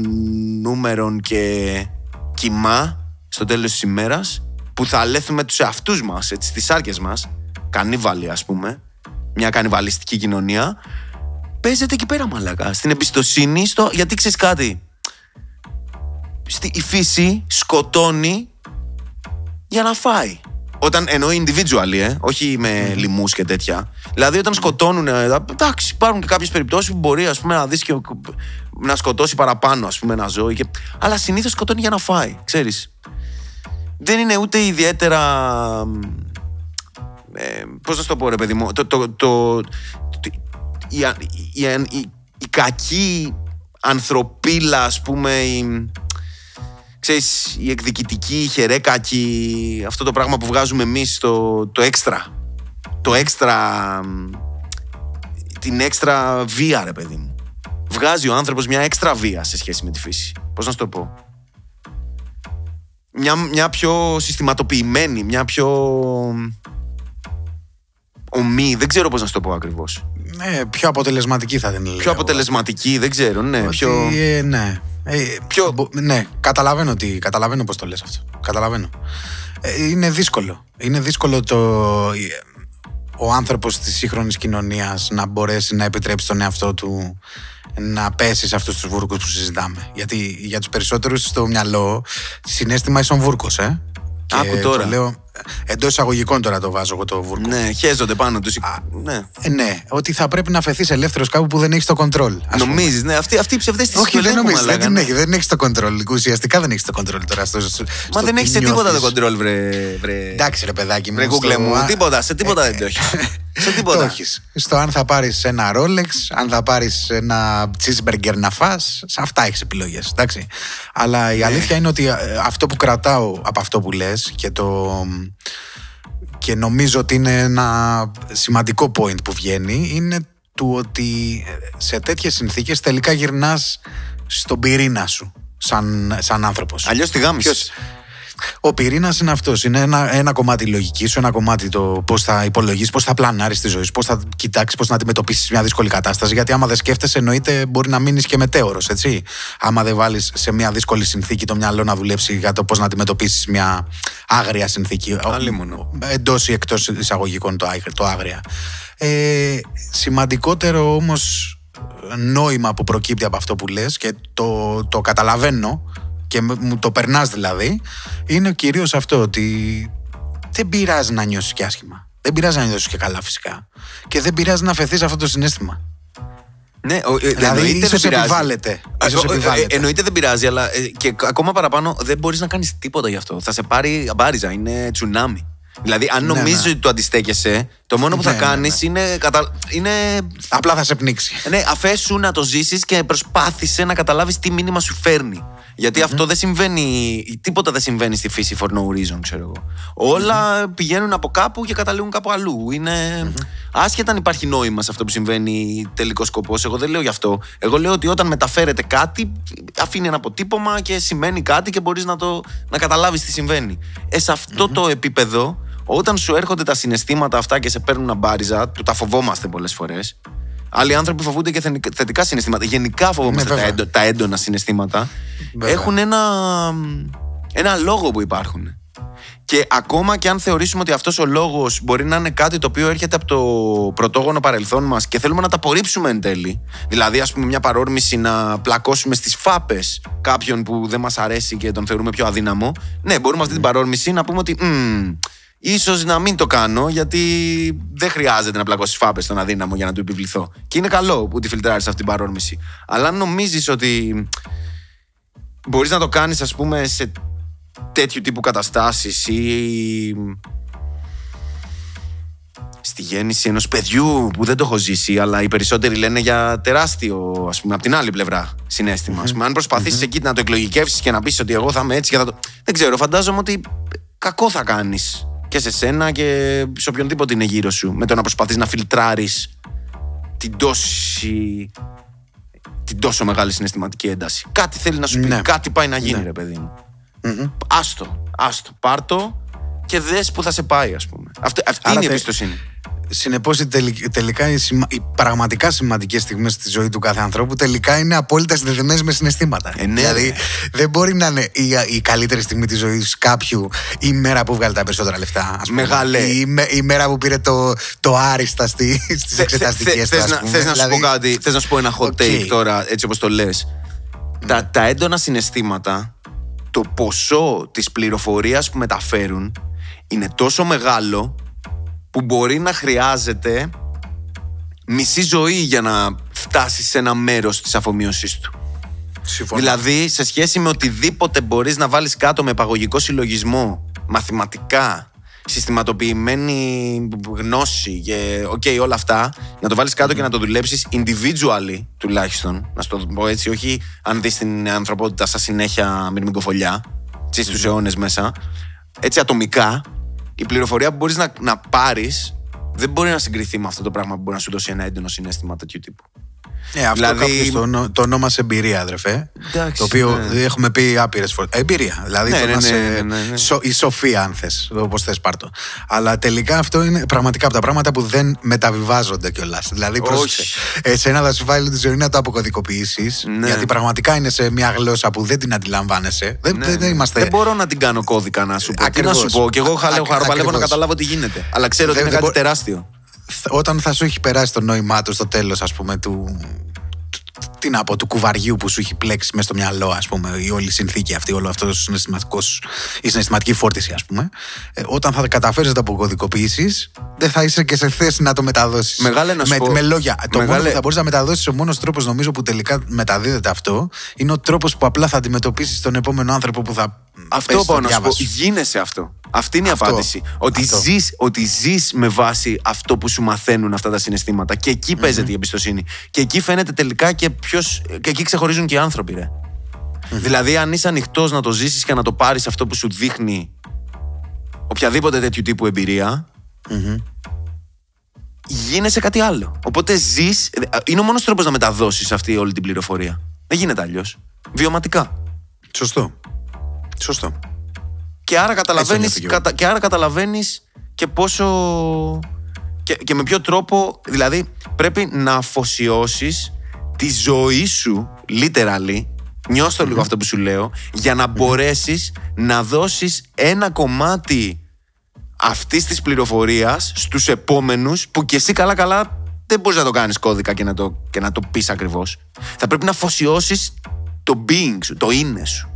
νούμερων και κοιμά στο τέλος της ημέρας που θα αλέθουμε τους εαυτούς μας, έτσι, τις άρκες μας, κανίβαλοι ας πούμε, μια κανιβαλιστική κοινωνία, παίζεται εκεί πέρα μαλακά, στην εμπιστοσύνη, στο... γιατί ξέρεις κάτι, Στη... η φύση σκοτώνει για να φάει. Όταν εννοώ individually, ε, όχι με mm. λοιμού και τέτοια. Δηλαδή, όταν σκοτώνουν. Ε, εντάξει, υπάρχουν και κάποιες περιπτώσεις που μπορεί ας πούμε, να δεις και να σκοτώσει παραπάνω ας πούμε, ένα ζώο. Και... Αλλά συνήθως σκοτώνει για να φάει, ξέρεις. Δεν είναι ούτε ιδιαίτερα. Ε, Πώς να το πω, ρε παιδί μου. Το, το, το, η, η, η, η κακή ανθρωπίλα, ας πούμε, η, ξέρεις, η εκδικητική, η χερέκακη, αυτό το πράγμα που βγάζουμε εμείς, το, το έξτρα. Το έξτρα, την έξτρα βία, ρε παιδί μου. Βγάζει ο άνθρωπος μια έξτρα βία σε σχέση με τη φύση. Πώς να σου το πω; Μια, μια πιο συστηματοποιημένη, μια πιο ομή, δεν ξέρω πώς να σου το πω ακριβώς. Ναι, πιο αποτελεσματική θα την έλεγα. Πιο αποτελεσματική, δεν ξέρω, ναι. Ότι, πιο... Ε, ναι. Ε, πιο... Ναι, καταλαβαίνω, ότι, καταλαβαίνω πώς το λες αυτό. Καταλαβαίνω. Ε, είναι δύσκολο. Είναι δύσκολο το, ο άνθρωπος της σύγχρονης κοινωνίας να μπορέσει να επιτρέψει τον εαυτό του να πέσει σε αυτούς τους βούρκους που συζητάμε. Γιατί για τους περισσότερους στο μυαλό συνέστημα είσαι ο βούρκος, ε. Και Άκου τώρα. Το λέω εντός εισαγωγικών τώρα το βάζω εγώ το βούρκο. Ναι, χέζονται πάνω τους. Ναι. Ε, ναι, ότι θα πρέπει να φεθείς ελεύθερος κάπου που δεν έχεις το κοντρόλ. Νομίζεις, ναι, αυτή, αυτή η ψευδέστηση. Όχι, που δεν ελέγχουμε, νομίζεις, δεν λέγανε. την έχει. Δεν έχεις το κοντρόλ. Ουσιαστικά δεν έχεις το κοντρόλ τώρα. Στο, στο, Μα στο δεν τι έχεις σε τίποτα το νιώθεις. κοντρόλ, βρε. βρε... Εντάξει, ρε παιδάκι μου. Βρε στο- Google μου, α- τίποτα, σε τίποτα δεν το έχεις. Σε τίποτα. Το έχεις. Στο αν θα πάρεις ένα Rolex, αν θα πάρεις ένα cheeseburger να φας, σε αυτά έχεις επιλογές. Αλλά Ναι. η αλήθεια είναι ότι ε, αυτό που κρατάω από αυτό που λες και το. Και νομίζω ότι είναι ένα σημαντικό point που βγαίνει είναι του ότι σε τέτοιες συνθήκες τελικά γυρνάς στον πυρήνα σου σαν, σαν άνθρωπος. Αλλιώς τη γάμιση. Ποιος- ο πυρήνας είναι αυτός. Είναι ένα, ένα κομμάτι λογικής σου, ένα κομμάτι το πώς θα υπολογίσεις, πώς θα πλανάρεις τη ζωή σου, πώς θα κοιτάξεις, πώς να αντιμετωπίσεις μια δύσκολη κατάσταση. Γιατί άμα δεν σκέφτεσαι, εννοείται μπορεί να μείνεις και μετέωρος, έτσι. Άμα δεν βάλεις σε μια δύσκολη συνθήκη το μυαλό να δουλέψει για το πώς να αντιμετωπίσεις μια άγρια συνθήκη. Αλίμονο. Εντός ή εκτός εισαγωγικών το, άγρια- το άγρια. Ε, σημαντικότερο όμως νόημα που προκύπτει από αυτό που λες και το, το καταλαβαίνω και μ- μου το περνάς δηλαδή είναι κυρίως αυτό ότι δεν πειράζει να νιώσεις και άσχημα δεν πειράζει να νιώσεις και καλά φυσικά και δεν πειράζει να φεθείς αυτό το συνέστημα Ναι, ο- ε, Δηλαδή, εννοείται ίσως δεν πειράζει. επιβάλλεται. Α, Ίσως ο- ε, επιβάλλεται. ε, Εννοείται δεν πειράζει, αλλά ε, και ακόμα παραπάνω δεν μπορείς να κάνεις τίποτα γι' αυτό. Θα σε πάρει αμπάριζα, είναι τσουνάμι. Δηλαδή, αν Ναι, νομίζεις ναι. ότι το αντιστέκεσαι, το μόνο που θα Ναι, ναι, κάνεις ναι. είναι, κατα... είναι. απλά θα σε πνίξει Ναι, αφέσου να το ζήσεις και προσπάθησε να καταλάβεις τι μήνυμα σου φέρνει. Γιατί αυτό δεν συμβαίνει, τίποτα δεν συμβαίνει στη φύση for no reason, ξέρω εγώ. Όλα πηγαίνουν από κάπου και καταλήγουν κάπου αλλού. Είναι... Άσχετα αν υπάρχει νόημα σε αυτό που συμβαίνει τελικός σκοπός. Εγώ δεν λέω γι' αυτό. Εγώ λέω ότι όταν μεταφέρεται κάτι, αφήνει ένα αποτύπωμα και σημαίνει κάτι και μπορείς να, το, να καταλάβεις τι συμβαίνει. Ε, σε αυτο το επίπεδο, όταν σου έρχονται τα συναισθήματα αυτά και σε παίρνουν αμπάριζα, που τα φοβόμαστε πολλές φορές. Άλλοι άνθρωποι φοβούνται και θεν- θετικά συναισθήματα. Γενικά φοβόμαστε Ναι, τα, βέβαια. έντο- τα έντονα συναισθήματα. Βέβαια. Έχουν ένα, ένα λόγο που υπάρχουν. Και ακόμα και αν θεωρήσουμε ότι αυτός ο λόγος μπορεί να είναι κάτι το οποίο έρχεται από το πρωτόγονο παρελθόν μας και θέλουμε να τα απορρίψουμε εν τέλει. Δηλαδή, ας πούμε, μια παρόρμηση να πλακώσουμε στις φάπες κάποιον που δεν μας αρέσει και τον θεωρούμε πιο αδύναμο. Ναι, μπορούμε αυτή την παρόρμηση να πούμε ότι «Μμμ, ίσως να μην το κάνω γιατί δεν χρειάζεται να πλακώσεις στις φάπες τον αδύναμο για να του επιβληθώ. Και είναι καλό που τη φιλτράρεις αυτή την παρόρμηση. Αλλά αν νομίζεις ότι μπορείς να το κάνεις ας πούμε σε τέτοιου τύπου καταστάσεις ή στη γέννηση ενός παιδιού που δεν το έχω ζήσει αλλά οι περισσότεροι λένε για τεράστιο ας πούμε από την άλλη πλευρά συνέστημα ας πούμε, αν προσπαθήσεις εκεί να το εκλογικεύσεις και να πεις ότι εγώ θα είμαι έτσι και θα το... δεν ξέρω φαντάζομαι ότι κακό θα κάνεις και σε σένα και σε οποιονδήποτε είναι γύρω σου με το να προσπαθείς να φιλτράρεις την τόση την τόσο μεγάλη συναισθηματική ένταση. Κάτι θέλει να σου πει, Ναι. κάτι πάει να γίνει, Ναι. ρε παιδί μου. Άστο, άστο, πάρτο και δες που θα σε πάει, ας πούμε. Αυτό, αυτή Άρα είναι η τε- εμπιστοσύνη. Συνεπώς, τελικά οι, σημα- οι πραγματικά σημαντικές στιγμές στη ζωή του κάθε ανθρώπου τελικά είναι απόλυτα συνδεδεμένες με συναισθήματα. Ε, ναι, δηλαδή, ρε. δεν μπορεί να είναι η, η καλύτερη στιγμή της ζωής κάποιου η μέρα που βγάλει τα περισσότερα λεφτά. Ας πούμε. Μεγάλε. Ή η, με- η μέρα που πήρε το, το άριστα στις Θε- εξεταστικές θε- του. θες ας να, πούμε. θες να σου πω Δηλαδή, κάτι, θες να σου πω ένα hot okay. take τώρα, έτσι όπως το λες. Τα, τα έντονα συναισθήματα, το ποσό της πληροφορίας που μεταφέρουν είναι τόσο μεγάλο που μπορεί να χρειάζεται μισή ζωή για να φτάσει σε ένα μέρος της αφομοίωσής του. συμφωνώ. Δηλαδή, σε σχέση με οτιδήποτε μπορείς να βάλεις κάτω με επαγωγικό συλλογισμό, μαθηματικά, συστηματοποιημένη γνώση και οκ, όλα αυτά, να το βάλεις κάτω και να το δουλέψεις individually τουλάχιστον. Να σου το πω έτσι, όχι αν δεις την ανθρωπότητα σαν συνέχεια μυρμηγκοφωλιά, μες στους αιώνες μέσα. Έτσι ατομικά, η πληροφορία που μπορείς να, να πάρεις δεν μπορεί να συγκριθεί με αυτό το πράγμα που μπορεί να σου δώσει ένα έντονο συναίσθημα τέτοιου τύπου. Ε, αυτό Δηλαδή- κάποιος το, ονο- το ονόμασε εμπειρία, αδερφέ. Εντάξει, το οποίο ναι. έχουμε πει άπειρες φορέ. Εμπειρία. Δηλαδή Ναι, το ναι, να ναι, σε- ναι, ναι, ναι. σο- η σοφία, αν θες. Όπως θες, πάρτο. Αλλά τελικά αυτό είναι πραγματικά από τα πράγματα που δεν μεταβιβάζονται κιόλας. Δηλαδή, Όχι. πρόσεξε. Εσένα θα σου βάλει τη ζωή να το αποκωδικοποιήσεις. Ναι. Γιατί πραγματικά είναι σε μια γλώσσα που δεν την αντιλαμβάνεσαι. Δεν, Ναι, δεν, ναι. είμαστε. Δεν μπορώ να την κάνω κώδικα να σου πω. Τι να Ακριβώς. σου πω. Και εγώ Α- χαλέω, ακ- χαροπαλεύω να ακριβώς. καταλάβω τι γίνεται. Αλλά ξέρω ότι Δεν- είναι δεν κάτι μπο- τεράστιο. Όταν θα σου έχει περάσει το νόημά του στο τέλος, ας πούμε, του, τη τι να πω, του κουβαριού που σου έχει πλέξει μέσα στο μυαλό, ας πούμε, η όλη συνθήκη αυτή, όλο αυτός η συναισθηματική φόρτιση, ας πούμε. Ε, όταν θα καταφέρεις να το αποκωδικοποιήσεις, δεν θα είσαι και σε θέση να το μεταδώσεις. Μεγάλε να με, πω... με λόγια. Το μόνο που θα μπορείς να μεταδώσεις, ο μόνος τρόπος νομίζω που τελικά μεταδίδεται αυτό, είναι ο τρόπος που απλά θα αντιμετωπίσεις τον επόμενο άνθρωπο που θα. Αυτό πάω να σου πω. Γίνεσαι αυτό. Αυτή είναι η απάντηση. Ότι ζει ότι ζεις με βάση αυτό που σου μαθαίνουν αυτά τα συναισθήματα. Και εκεί παίζεται η εμπιστοσύνη. Και εκεί φαίνεται τελικά και ποιος. Και εκεί ξεχωρίζουν και οι άνθρωποι, ρε. Δηλαδή, αν είσαι ανοιχτός να το ζήσεις και να το πάρεις αυτό που σου δείχνει οποιαδήποτε τέτοιου τύπου εμπειρία, γίνεσαι κάτι άλλο. Οπότε ζεις. Είναι ο μόνος τρόπος να μεταδώσεις αυτή όλη την πληροφορία. Δεν γίνεται αλλιώς. Βιωματικά. Σωστό. Σωστό. Και άρα καταλαβαίνεις κατα, και, άρα καταλαβαίνεις και πόσο. Και, και με ποιο τρόπο. Δηλαδή, πρέπει να αφοσιώσεις τη ζωή σου, literally, νιώστο λίγο αυτό που σου λέω, για να μπορέσεις να δώσεις ένα κομμάτι αυτής της πληροφορίας στους επόμενους που και εσύ καλά-καλά δεν μπορείς να το κάνεις κώδικα και να το, και να το πεις ακριβώς. Θα πρέπει να αφοσιώσεις το being σου, το είναι σου.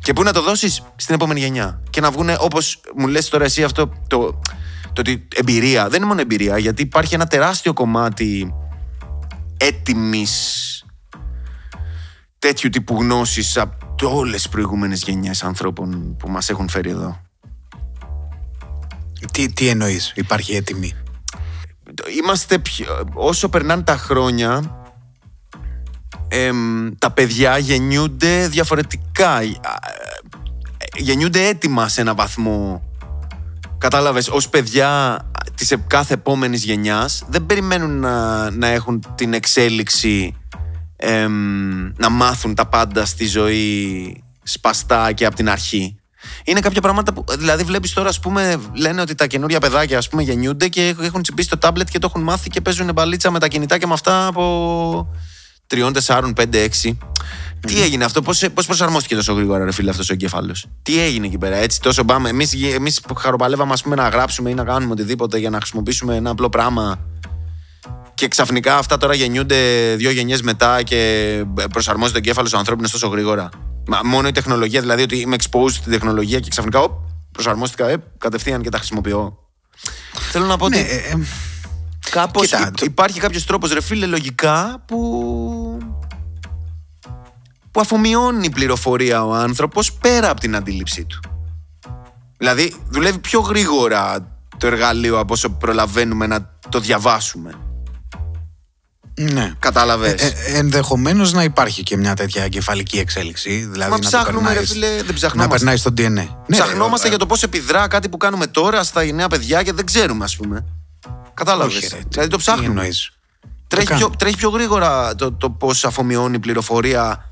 Και πού να το δώσεις; Στην επόμενη γενιά. Και να βγουν όπως μου λες τώρα εσύ αυτό το, το ότι εμπειρία. Δεν είναι μόνο εμπειρία, γιατί υπάρχει ένα τεράστιο κομμάτι έτοιμης τέτοιου τύπου γνώσης από όλες τις προηγούμενες γενιές ανθρώπων που μας έχουν φέρει εδώ. Τι, τι εννοείς, υπάρχει έτοιμη; Είμαστε πιο, όσο περνάνε τα χρόνια, τα παιδιά γεννιούνται διαφορετικά. Ε, γεννιούνται έτοιμα σε ένα βαθμό. Κατάλαβες, ως παιδιά της κάθε επόμενης γενιάς δεν περιμένουν να, να έχουν την εξέλιξη να μάθουν τα πάντα στη ζωή σπαστά και από την αρχή. Είναι κάποια πράγματα που. Δηλαδή, βλέπεις τώρα, ας πούμε, λένε ότι τα καινούρια παιδάκια ας πούμε, γεννιούνται και έχουν τσιμπήσει το τάμπλετ και το έχουν μάθει και παίζουν μπαλίτσα με τα κινητά και με αυτά από τριών, τεσσάρων, πέντε, έξι. Τι έγινε αυτό, πώς πώς προσαρμόστηκε τόσο γρήγορα, ρε φίλε, αυτός ο εγκέφαλο. Τι έγινε εκεί πέρα, έτσι, τόσο πάμε. Εμείς εμείς χαροπαλεύαμε, ας πούμε, να γράψουμε ή να κάνουμε οτιδήποτε για να χρησιμοποιήσουμε ένα απλό πράγμα. Και ξαφνικά αυτά τώρα γεννιούνται δύο γενιές μετά και προσαρμόζεται ο εγκέφαλος ο ανθρώπινος τόσο γρήγορα. Μα μόνο η τεχνολογία, δηλαδή ότι είμαι exposed στην τεχνολογία και ξαφνικά οπ, προσαρμόστηκα ε, κατευθείαν και τα χρησιμοποιώ. Θέλω να πω ναι, ότι. ε, ε, Κάπως υπάρχει κάποιος τρόπος, ρε φίλε, λογικά που. που αφομοιώνει πληροφορία ο άνθρωπος πέρα από την αντίληψή του. Δηλαδή, δουλεύει πιο γρήγορα το εργαλείο από όσο προλαβαίνουμε να το διαβάσουμε. Ναι. Κατάλαβες; Ε, ε, Ενδεχομένως να υπάρχει και μια τέτοια εγκεφαλική εξέλιξη. Δηλαδή Μα να ψάχνουμε, ρε φίλε, δεν ψάχνουμε. Να περνάει στο DNA. Ναι, Ψαχνόμαστε για το πώς επιδρά κάτι που κάνουμε τώρα στα νέα παιδιά και δεν ξέρουμε, ας πούμε. Κατάλαβες. Δηλαδή το ψάχνουμε. Τρέχει πιο, τρέχει πιο γρήγορα το, το πώς αφομοιώνει πληροφορία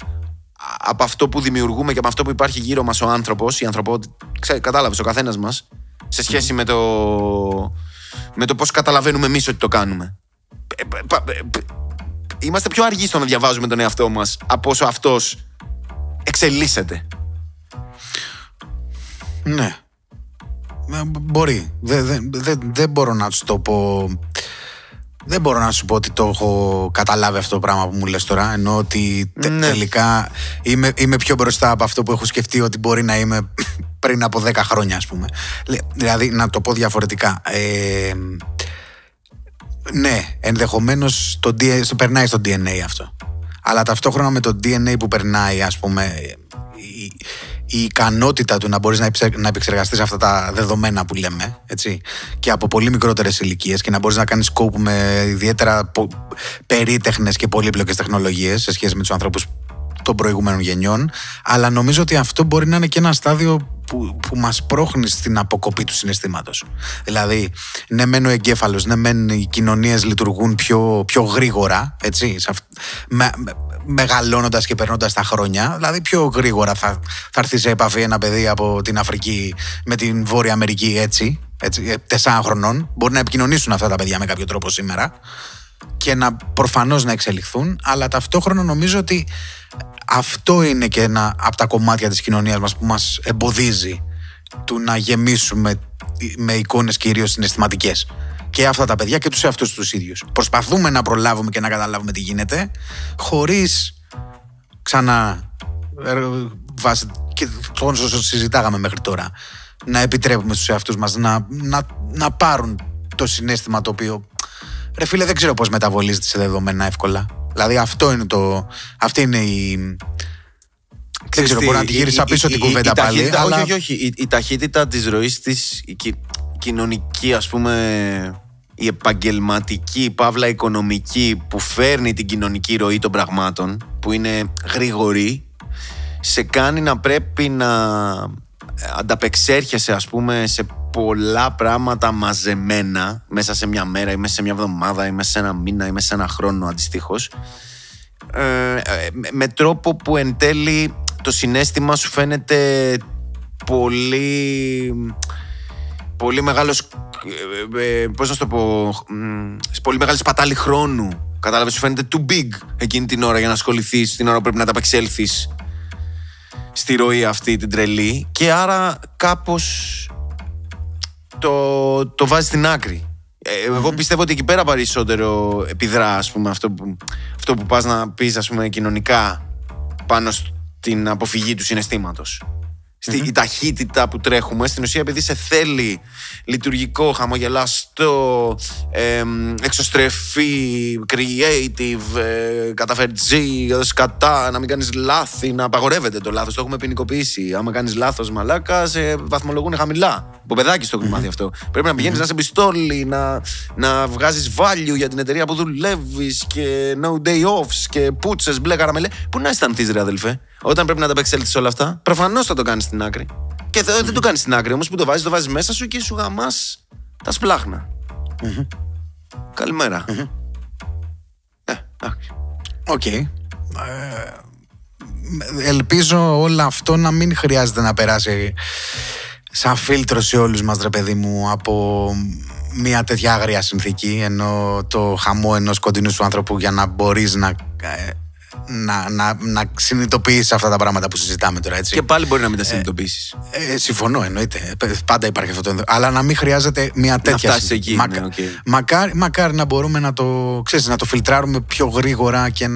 από αυτό που δημιουργούμε και από αυτό που υπάρχει γύρω μας ο άνθρωπος, η ανθρωπότητα. Κατάλαβες ο καθένας μας σε σχέση με το, με το πώς καταλαβαίνουμε εμείς ότι το κάνουμε. Είμαστε πιο αργοί στο να διαβάζουμε τον εαυτό μας από όσο αυτός εξελίσσεται. Ναι. Ε, μπορεί. Δεν δε, δε, δε μπορώ να σου το πω. Δεν μπορώ να σου πω ότι το έχω καταλάβει αυτό το πράγμα που μου λες τώρα Ενώ ότι τε, ναι. τελικά είμαι, είμαι πιο μπροστά από αυτό που έχω σκεφτεί Ότι μπορεί να είμαι πριν από 10 χρόνια ας πούμε Δηλαδή να το πω διαφορετικά ε, Ναι, ενδεχομένως το, το περνάει στο DNA αυτό Αλλά ταυτόχρονα με το DNA που περνάει ας πούμε η ικανότητα του να μπορείς να, να επεξεργαστείς αυτά τα δεδομένα που λέμε έτσι, και από πολύ μικρότερες ηλικίες και να μπορείς να κάνεις scope με ιδιαίτερα περίτεχνες και πολύπλοκες τεχνολογίες σε σχέση με τους ανθρώπους των προηγούμενων γενιών. Αλλά νομίζω ότι αυτό μπορεί να είναι και ένα στάδιο που, που μας πρόχνει στην αποκοπή του συναισθήματος. Δηλαδή, ναι μεν ο εγκέφαλος, ναι μεν οι κοινωνίες λειτουργούν πιο, πιο γρήγορα, έτσι, με, μεγαλώνοντας και περνώντας τα χρόνια. Δηλαδή, πιο γρήγορα θα, θα έρθει σε επαφή ένα παιδί από την Αφρική με την Βόρεια Αμερική έτσι, έτσι ε, τεσσάρων χρονών. Μπορεί να επικοινωνήσουν αυτά τα παιδιά με κάποιο τρόπο σήμερα και να προφανώς να εξελιχθούν, αλλά ταυτόχρονα νομίζω ότι αυτό είναι και ένα από τα κομμάτια της κοινωνίας μας που μας εμποδίζει του να γεμίσουμε με εικόνες κυρίως συναισθηματικές και αυτά τα παιδιά και τους εαυτούς τους ίδιους. Προσπαθούμε να προλάβουμε και να καταλάβουμε τι γίνεται, χωρίς ξανά ε, βάσει και όσο συζητάγαμε μέχρι τώρα, να επιτρέπουμε στους εαυτούς μας να, να, να πάρουν το συνέστημα το οποίο ρε φίλε δεν ξέρω πώς μεταβολίζεται σε δεδομένα εύκολα. Δηλαδή αυτό είναι το, αυτή είναι η, δεν ξέρω, μπορώ να τη γύρισα πίσω την κουβέντα πάλι. αλλά... Όχι, όχι, όχι. Η, η ταχύτητα της ροής της η, κοινωνική, ας πούμε, η επαγγελματική, παύλα οικονομική που φέρνει την κοινωνική ροή των πραγμάτων, που είναι γρήγορη, σε κάνει να πρέπει να ανταπεξέρχεσαι ας πούμε σε πολλά πράγματα μαζεμένα μέσα σε μια μέρα ή μέσα σε μια εβδομάδα ή μέσα σε ένα μήνα ή μέσα σε ένα χρόνο αντιστοίχως. Ε, ε, με τρόπο που εν τέλει το συνέστημα σου φαίνεται πολύ πολύ μεγάλος ε, πώς να το πω πολύ μεγάλη σπατάλη χρόνου. Κατάλαβες σου φαίνεται too big εκείνη την ώρα για να ασχοληθείς την ώρα που πρέπει να ανταπεξέλθεις στη ροή αυτή την τρελή. Και άρα κάπως το, το βάζεις στην άκρη. Ε, εγώ πιστεύω ότι εκεί πέρα περισσότερο επιδρά ας πούμε, αυτό που, αυτό που πας να πεις ας πούμε, κοινωνικά πάνω στην αποφυγή του συναισθήματος στη, η ταχύτητα που τρέχουμε. Στην ουσία, επειδή σε θέλει λειτουργικό, χαμογελαστό, ε, εξωστρεφή, creative, ε, καταφερτζή, σκατά, να μην κάνεις λάθη, να απαγορεύεται το λάθος. Το έχουμε ποινικοποιήσει. Άμα κάνεις λάθος, μαλάκα, σε βαθμολογούν χαμηλά. Από παιδάκι το έχουμε μάθει αυτό. Πρέπει να πηγαίνεις να σε πιστόλι, να, να βγάζεις value για την εταιρεία που δουλεύεις και no day offs και πούτσες μπλε καραμελέ. Πού να αισθανθείς, ρε αδελφέ; Όταν πρέπει να τα ανταπεξέλθεις όλα αυτά, προφανώς θα το κάνεις στην άκρη. Και δεν το κάνεις στην άκρη όμως που το βάζεις, το βάζεις μέσα σου και σου γαμάει τα σπλάχνα. Καλημέρα. Ε, Οκ. Ε, ελπίζω όλο αυτό να μην χρειάζεται να περάσει σαν φίλτρο σε όλους μας ρε παιδί μου από μια τέτοια άγρια συνθήκη ενώ το χαμό ενός κοντινού σου άνθρωπου για να μπορείς να ε, να, να, να συνειδητοποιήσεις αυτά τα πράγματα που συζητάμε τώρα. Έτσι. Και πάλι μπορεί να μην τα συνειδητοποιήσεις. Ε, ε, συμφωνώ, εννοείται. Ε, πάντα υπάρχει αυτό το Αλλά να μην χρειάζεται μια τέτοια. Να φτάσεις εκεί. Μακα... Ναι, μακάρι, μακάρι να μπορούμε να το, ξέρεις, να το φιλτράρουμε πιο γρήγορα και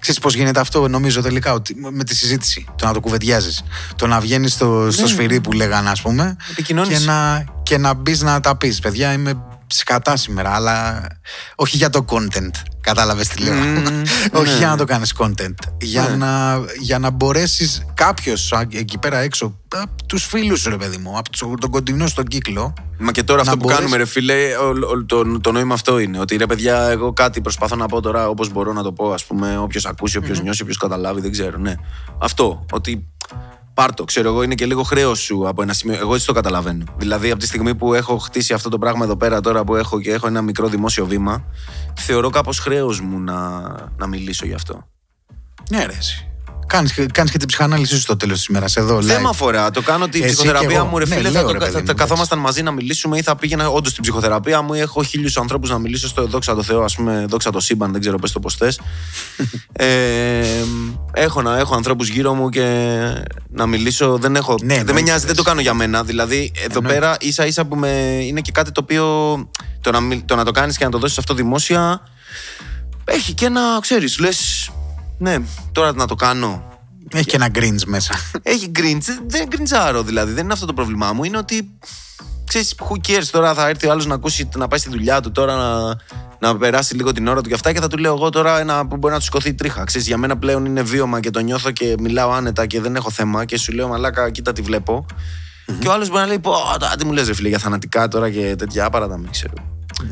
ξέρεις πώς γίνεται αυτό. Νομίζω τελικά ότι με τη συζήτηση. Το να το κουβεντιάζεις. Το να βγαίνεις στο, στο ναι. σφυρί που λέγανε, ας πούμε. Και να, και να μπεις να τα πεις. Παιδιά, είμαι σκατά σήμερα, αλλά όχι για το content. Κατάλαβες τι λέω. όχι ναι. για να το κάνεις content. Για, ναι. να, για να μπορέσεις κάποιος εκεί πέρα έξω, τους φίλους σου, ρε παιδί μου, από τον κοντινό στον κύκλο. Μα και τώρα αυτό που κάνουμε, ρε φίλε, το, το νόημα αυτό είναι. Ότι ρε παιδιά, εγώ κάτι προσπαθώ να πω τώρα όπως μπορώ να το πω, ας πούμε, όποιος ακούσει, όποιος νιώσει, όποιος καταλάβει, δεν ξέρω. Ναι. Αυτό. Ότι πάρτο. Ξέρω εγώ, είναι και λίγο χρέος σου από ένα σημείο. Εγώ έτσι το καταλαβαίνω. Δηλαδή, από τη στιγμή που έχω χτίσει αυτό το πράγμα εδώ πέρα, τώρα που έχω και έχω ένα μικρό δημόσιο βήμα, θεωρώ κάπως χρέος μου να, να μιλήσω γι' αυτό. Ναι, ρε, Κάνεις, κάνεις και την ψυχανάλυση σου στο τέλος της ημέρας εδώ. Δεν με αφορά. Το κάνω την ψυχοθεραπεία μου, ρε ναι, φίλε. θα, θα, θα καθόμασταν μαζί να μιλήσουμε ή θα πήγαινα όντως στην ψυχοθεραπεία μου ή έχω χίλιους ανθρώπους να μιλήσω στο δόξα τω Θεώ, ας πούμε, δόξα το σύμπαν, δεν ξέρω πες το πώς θες. ε, έχω, να, έχω ανθρώπους γύρω μου και να μιλήσω. Δεν, έχω, ναι, δεν με νοιάζει, δεν το κάνω για μένα. Δηλαδή, εδώ πέρα ίσα ίσα που με, είναι και κάτι το οποίο το να, το, να το κάνεις και να το δώσεις αυτό δημόσια έχει και ένα, ξέρεις, λες. Ναι, τώρα να το κάνω. Έχει και ένα γκριντζ μέσα. Έχει γκριντζ. Δεν γκριντζάρω δηλαδή. Δεν είναι αυτό το πρόβλημά μου. Είναι ότι. Ξέρεις, who cares τώρα θα έρθει ο άλλος να ακούσει να πάει στη δουλειά του τώρα να, να περάσει λίγο την ώρα του και αυτά και θα του λέω εγώ τώρα ένα που μπορεί να του σηκωθεί τρίχα. Ξέρεις, για μένα πλέον είναι βίωμα και το νιώθω και μιλάω άνετα και δεν έχω θέμα και σου λέω μαλάκα κοίτα τι βλέπω. Mm-hmm. Και ο άλλος μπορεί να λέει πω, τι μου λες ρε φίλε για θανατικά τώρα και τέτοια παράτα μην ξέρω.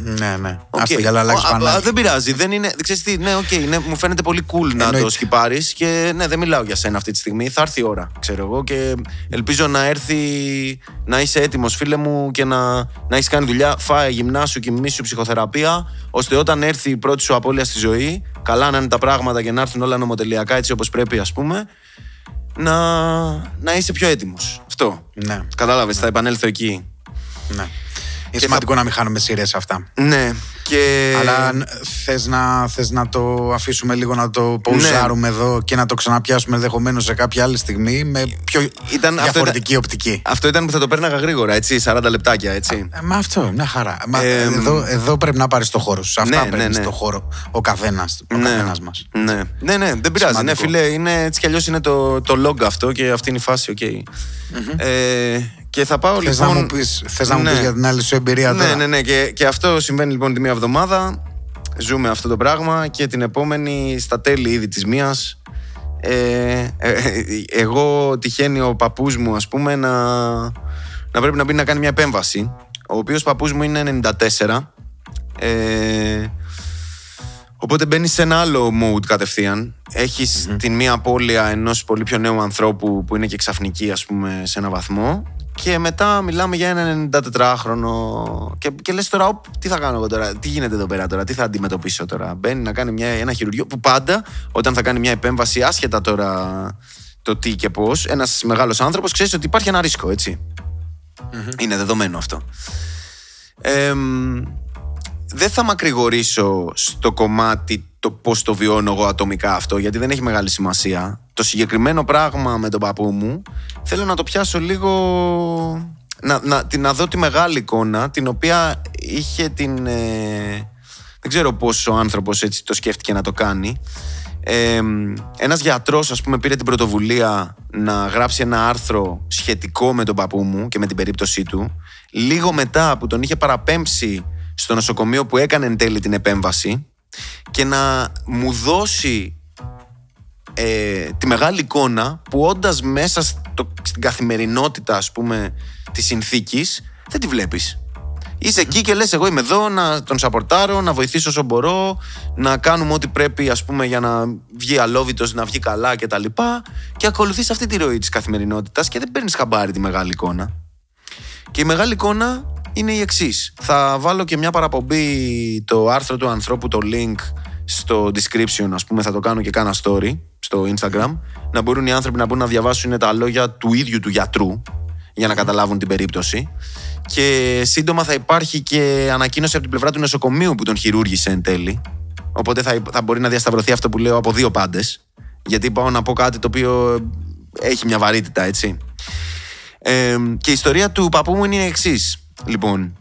Ναι, ναι. Okay. Άστε για να αλλάξει Δεν πειράζει. Δεν είναι, ξέρεις τι, ναι, okay, ναι, μου φαίνεται πολύ cool να το σκυπάρεις και ναι, δεν μιλάω για σένα αυτή τη στιγμή. Θα έρθει η ώρα, ξέρω εγώ, και ελπίζω να έρθει να είσαι έτοιμος, φίλε μου, και να, να έχεις κάνει δουλειά. Φάε γυμνάσου, κοιμήσου, ψυχοθεραπεία, ώστε όταν έρθει η πρώτη σου απώλεια στη ζωή, καλά να είναι τα πράγματα και να έρθουν όλα νομοτελειακά έτσι όπως πρέπει, ας πούμε, να, να είσαι πιο έτοιμος. Αυτό. Ναι. Κατάλαβες, θα επανέλθω εκεί. Ναι. Είναι σημαντικό να μην χάνουμε σειρές αυτά. Ναι. Και... Αλλά θες να, θες να το αφήσουμε λίγο να το παουζάρουμε εδώ και να το ξαναπιάσουμε ενδεχομένως σε κάποια άλλη στιγμή με πιο Ήταν- αυτό διαφορετική ήταν- οπτική. Αυτό ήταν που θα το πέρναγα γρήγορα, έτσι, 40 λεπτάκια, έτσι. Ε, Μα αυτό, μια χαρά. Μα, Ε, εδώ, εδώ πρέπει να πάρεις το χώρο σου. Αυτά ναι, πρέπει ναι, ναι. στο χώρο ο καθένας ο Ναι. καθένας μας. Ναι. ναι, ναι, δεν πειράζει. Ναι, Σημαντικό. φίλε, είναι, έτσι κι αλλιώς είναι το, το log αυτό και αυτή είναι η φάση, οκ. Ε, και θα πάω Θες λοιπόν. να μου πεις, θες να μου Ναι. πεις για την άλλη σου εμπειρία Ναι, τώρα. ναι, ναι. Και, και αυτό συμβαίνει λοιπόν τη μία εβδομάδα. Ζούμε αυτό το πράγμα και την επόμενη στα τέλη ήδη της μίας ε, ε, ε, εγώ τυχαίνει ο παππούς μου ας πούμε να, να πρέπει να μπει να κάνει μια επέμβαση ο οποίος παππούς μου είναι 94 ε, Οπότε μπαίνει σε ένα άλλο mood κατευθείαν. Έχεις την μία απώλεια ενός πολύ πιο νέου ανθρώπου που είναι και ξαφνική, ας πούμε, σε ένα βαθμό. Και μετά μιλάμε για ένα 94χρονο. Και, και λες τώρα, «Οπ, τι θα κάνω εγώ τώρα, τι γίνεται εδώ πέρα τώρα, τι θα αντιμετωπίσω τώρα; Μπαίνει να κάνει μια, ένα χειρουργείο που πάντα όταν θα κάνει μια επέμβαση, άσχετα τώρα το τι και πώς, ένας μεγάλος άνθρωπος ξέρεις ότι υπάρχει ένα ρίσκο, έτσι. Είναι δεδομένο αυτό. Εμ, δεν θα μακρηγορήσω στο κομμάτι το πώς το βιώνω εγώ ατομικά αυτό, γιατί δεν έχει μεγάλη σημασία. Το συγκεκριμένο πράγμα με τον παππού μου, θέλω να το πιάσω λίγο... Να, να, την- να δω τη μεγάλη εικόνα, την οποία είχε την... ε, δεν ξέρω πώς ο άνθρωπος έτσι το σκέφτηκε να το κάνει. Ε, ένας γιατρός ας πούμε πήρε την πρωτοβουλία να γράψει ένα άρθρο σχετικό με τον παππού μου και με την περίπτωσή του λίγο μετά που τον είχε παραπέμψει στο νοσοκομείο που έκανε εν τέλει την επέμβαση και να μου δώσει ε, τη μεγάλη εικόνα που όντας μέσα στο, στην καθημερινότητα ας πούμε της συνθήκης δεν τη βλέπεις Είσαι εκεί και λες εγώ είμαι εδώ να τον σαπορτάρω, να βοηθήσω όσο μπορώ, να κάνουμε ό,τι πρέπει ας πούμε για να βγει αλόβητος, να βγει καλά και τα λοιπά και ακολουθείς αυτή τη ροή της καθημερινότητας και δεν παίρνεις χαμπάρι τη μεγάλη εικόνα. Και η μεγάλη εικόνα είναι η εξής. Θα βάλω και μια παραπομπή το άρθρο του ανθρώπου, το link στο description, ας πούμε, θα το κάνω και κάνα story στο Instagram, να μπορούν οι άνθρωποι να μπορούν να διαβάσουν τα λόγια του ίδιου του γιατρού για να καταλάβουν την περίπτωση. Και σύντομα θα υπάρχει και ανακοίνωση από την πλευρά του νοσοκομείου που τον χειρούργησε εν τέλει. Οπότε θα, θα μπορεί να διασταυρωθεί αυτό που λέω από δύο πάντες. Γιατί πάω να πω κάτι το οποίο έχει μια βαρύτητα, έτσι. Ε, και η ιστορία του παππού μου είναι η εξής. Λοιπόν,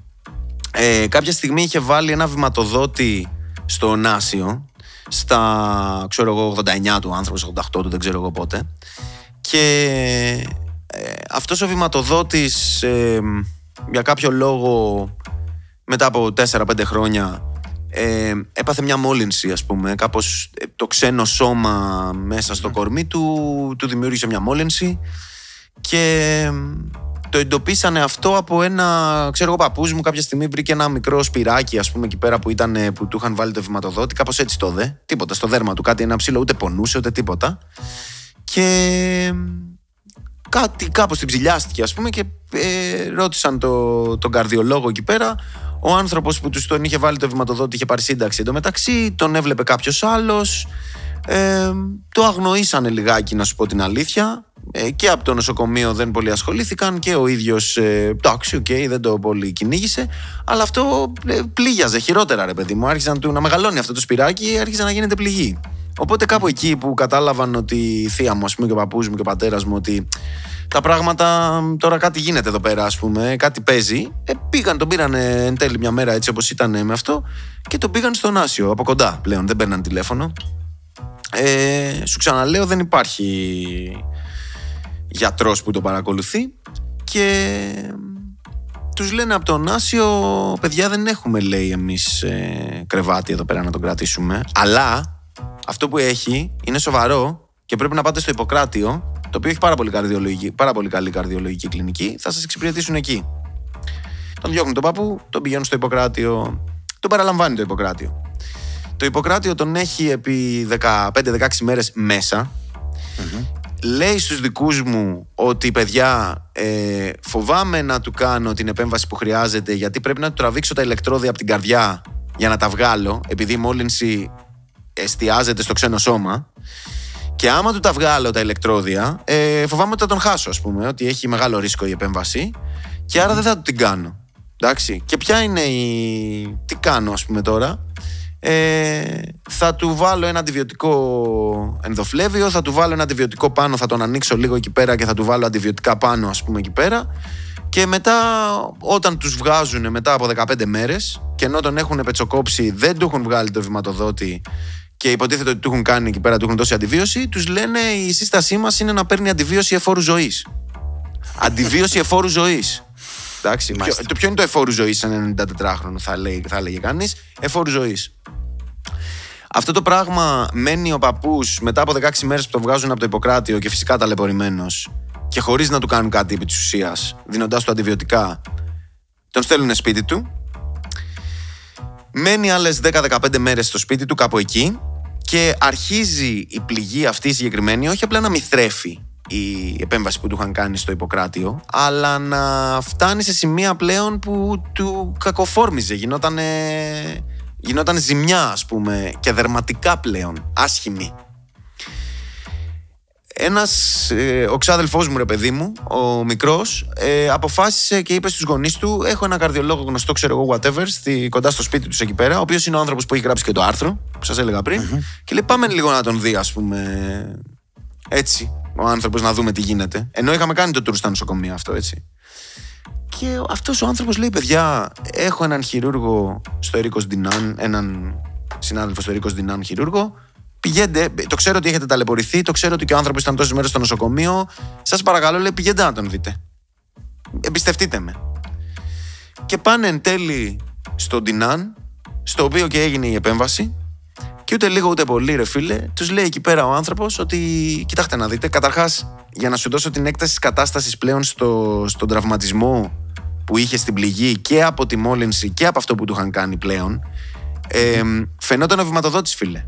ε, κάποια στιγμή είχε βάλει ένα βηματοδότη στο Νάσιο, στα ξέρω εγώ 89 του άνθρωπος, 88 του, δεν ξέρω εγώ πότε. Και ε, αυτός ο βηματοδότης ε, για κάποιο λόγο μετά από 4-5 χρόνια ε, έπαθε μια μόλυνση ας πούμε. Κάπως ε, το ξένο σώμα μέσα στο κορμί του του δημιούργησε μια μόλυνση. Και ε, το εντοπίσανε αυτό από ένα ξέρω εγώ παππούς μου κάποια στιγμή βρήκε ένα μικρό σπυράκι ας πούμε εκεί πέρα που, ήταν, ε, που του είχαν βάλει το βηματοδότη. Κάπως έτσι το δε. Τίποτα στο δέρμα του. Κάτι ένα ψήλο ούτε πονούσε ούτε τίποτα. Και κάτι κάπως την ψυλλιάστηκε ας πούμε και ε, ρώτησαν το, τον καρδιολόγο εκεί πέρα. Ο άνθρωπος που τους τον είχε βάλει το βηματοδότη είχε πάρει σύνταξη. Εντωμεταξύ τον έβλεπε κάποιος άλλος ε, το αγνοήσανε λιγάκι να σου πω την αλήθεια ε, και από το νοσοκομείο δεν πολύ ασχολήθηκαν και ο ίδιος ε, εντάξει οκ δεν το πολύ κυνήγησε αλλά αυτό ε, πλήγιαζε χειρότερα ρε παιδί μου άρχισε να, του, να μεγαλώνει αυτό το σπυράκι άρχισε να γίνεται πληγή Οπότε κάπου εκεί που κατάλαβαν ότι η θεία μου, ας πούμε, και ο παππούς μου και ο πατέρας μου, ότι τα πράγματα τώρα κάτι γίνεται εδώ πέρα, ας πούμε, κάτι παίζει. Ε, πήγαν, τον πήραν εν τέλει μια μέρα έτσι όπως ήταν με αυτό και τον πήγαν στον Άσιο από κοντά πλέον, δεν παίρναν τηλέφωνο. Ε, σου ξαναλέω, δεν υπάρχει γιατρός που τον παρακολουθεί και τους λένε από τον Άσιο, παιδιά δεν έχουμε λέει εμείς ε, κρεβάτι εδώ πέρα να τον κρατήσουμε, αλλά αυτό που έχει είναι σοβαρό και πρέπει να πάτε στο Ιπποκράτιο, το οποίο έχει πάρα πολύ, καρδιολογική, πάρα πολύ καλή καρδιολογική κλινική, θα σας εξυπηρετήσουν εκεί. Τον διώχνουν τον παππού, τον πηγαίνουν στο Ιπποκράτιο, τον παραλαμβάνει το Ιπποκράτιο. Το Ιπποκράτιο τον έχει επί 15-16 μέρες μέσα. Λέει στους δικούς μου ότι παιδιά ε, φοβάμαι να του κάνω την επέμβαση που χρειάζεται γιατί πρέπει να του τραβήξω τα ηλεκτρόδια από την καρδιά για να τα βγάλω επειδή η μόλυνση εστιάζεται στο ξένο σώμα και άμα του τα βγάλω τα ηλεκτρόδια ε, φοβάμαι ότι θα τον χάσω ας πούμε ότι έχει μεγάλο ρίσκο η επέμβαση και άρα δεν θα του την κάνω. Εντάξει. Και ποια είναι η. Τι κάνω, ας πούμε τώρα; Ε, θα του βάλω ένα αντιβιωτικό ενδοφλέβιο, θα του βάλω ένα αντιβιωτικό πάνω, θα τον ανοίξω λίγο εκεί πέρα και θα του βάλω αντιβιωτικά πάνω, ας πούμε, εκεί πέρα. Και μετά, όταν τους βγάζουν μετά από 15 μέρες και ενώ τον έχουν πετσοκόψει, δεν του έχουν βγάλει το βηματοδότη και υποτίθεται ότι του έχουν κάνει εκεί πέρα, του έχουν δώσει αντιβίωση, τους λένε η σύστασή μας είναι να παίρνει αντιβίωση εφόρου ζωής. Αντιβίωση εφόρου ζωής. Εντάξει, ποιο, το ποιο είναι το εφόρου ζωής σε έναν 94χρονο, θα, λέει, θα έλεγε κανείς. Εφόρου ζωής. Αυτό το πράγμα μένει ο παππούς μετά από 16 μέρες που το βγάζουν από το υποκράτιο και φυσικά ταλαιπωρημένος και χωρίς να του κάνουν κάτι επί της ουσίας, δίνοντάς του αντιβιωτικά, τον στέλνουν σπίτι του. Μένει άλλες 10-15 μέρες στο σπίτι του, κάπου εκεί, και αρχίζει η πληγή αυτή η συγκεκριμένη όχι απλά να μη θρέφει η επέμβαση που του είχαν κάνει στο Ιπποκράτιο, αλλά να φτάνει σε σημεία πλέον που του κακοφόρμιζε. Γινόταν, γινόταν ζημιά, ας πούμε, και δερματικά πλέον, άσχημη. Ένας, ε, ο ξάδελφός μου, ρε παιδί μου, ο μικρός, ε, αποφάσισε και είπε στους γονείς του: Έχω ένα καρδιολόγο γνωστό, ξέρω εγώ, whatever, στη, κοντά στο σπίτι τους εκεί πέρα, ο οποίος είναι ο άνθρωπος που έχει γράψει και το άρθρο που σας έλεγα πριν. Και λέει: Πάμε λίγο να τον δει, ας πούμε, έτσι ο άνθρωπος να δούμε τι γίνεται. Ενώ είχαμε κάνει το tour στα νοσοκομεία αυτό, έτσι. Και αυτός ο άνθρωπος λέει: Παιδιά, έχω έναν χειρούργο στο Ερίκος Ντινάν, έναν συνάδελφο στο Ερίκος Ντινάν χειρούργο. Πηγαίνετε, το ξέρω ότι έχετε ταλαιπωρηθεί, το ξέρω ότι και ο άνθρωπος ήταν τόσες μέρες στο νοσοκομείο. Σας παρακαλώ, λέει: Πηγαίνετε να τον δείτε. Εμπιστευτείτε με. Και πάνε εν τέλει στο Ντινάν, στο οποίο και έγινε η επέμβαση. Και ούτε λίγο ούτε πολύ, ρε φίλε, τους λέει εκεί πέρα ο άνθρωπος ότι κοιτάξτε να δείτε. Καταρχάς, για να σου δώσω την έκταση της κατάστασης πλέον στο, στον τραυματισμό που είχε στην πληγή και από τη μόλυνση και από αυτό που του είχαν κάνει πλέον, ε, φαινόταν ο βηματοδότη, φίλε.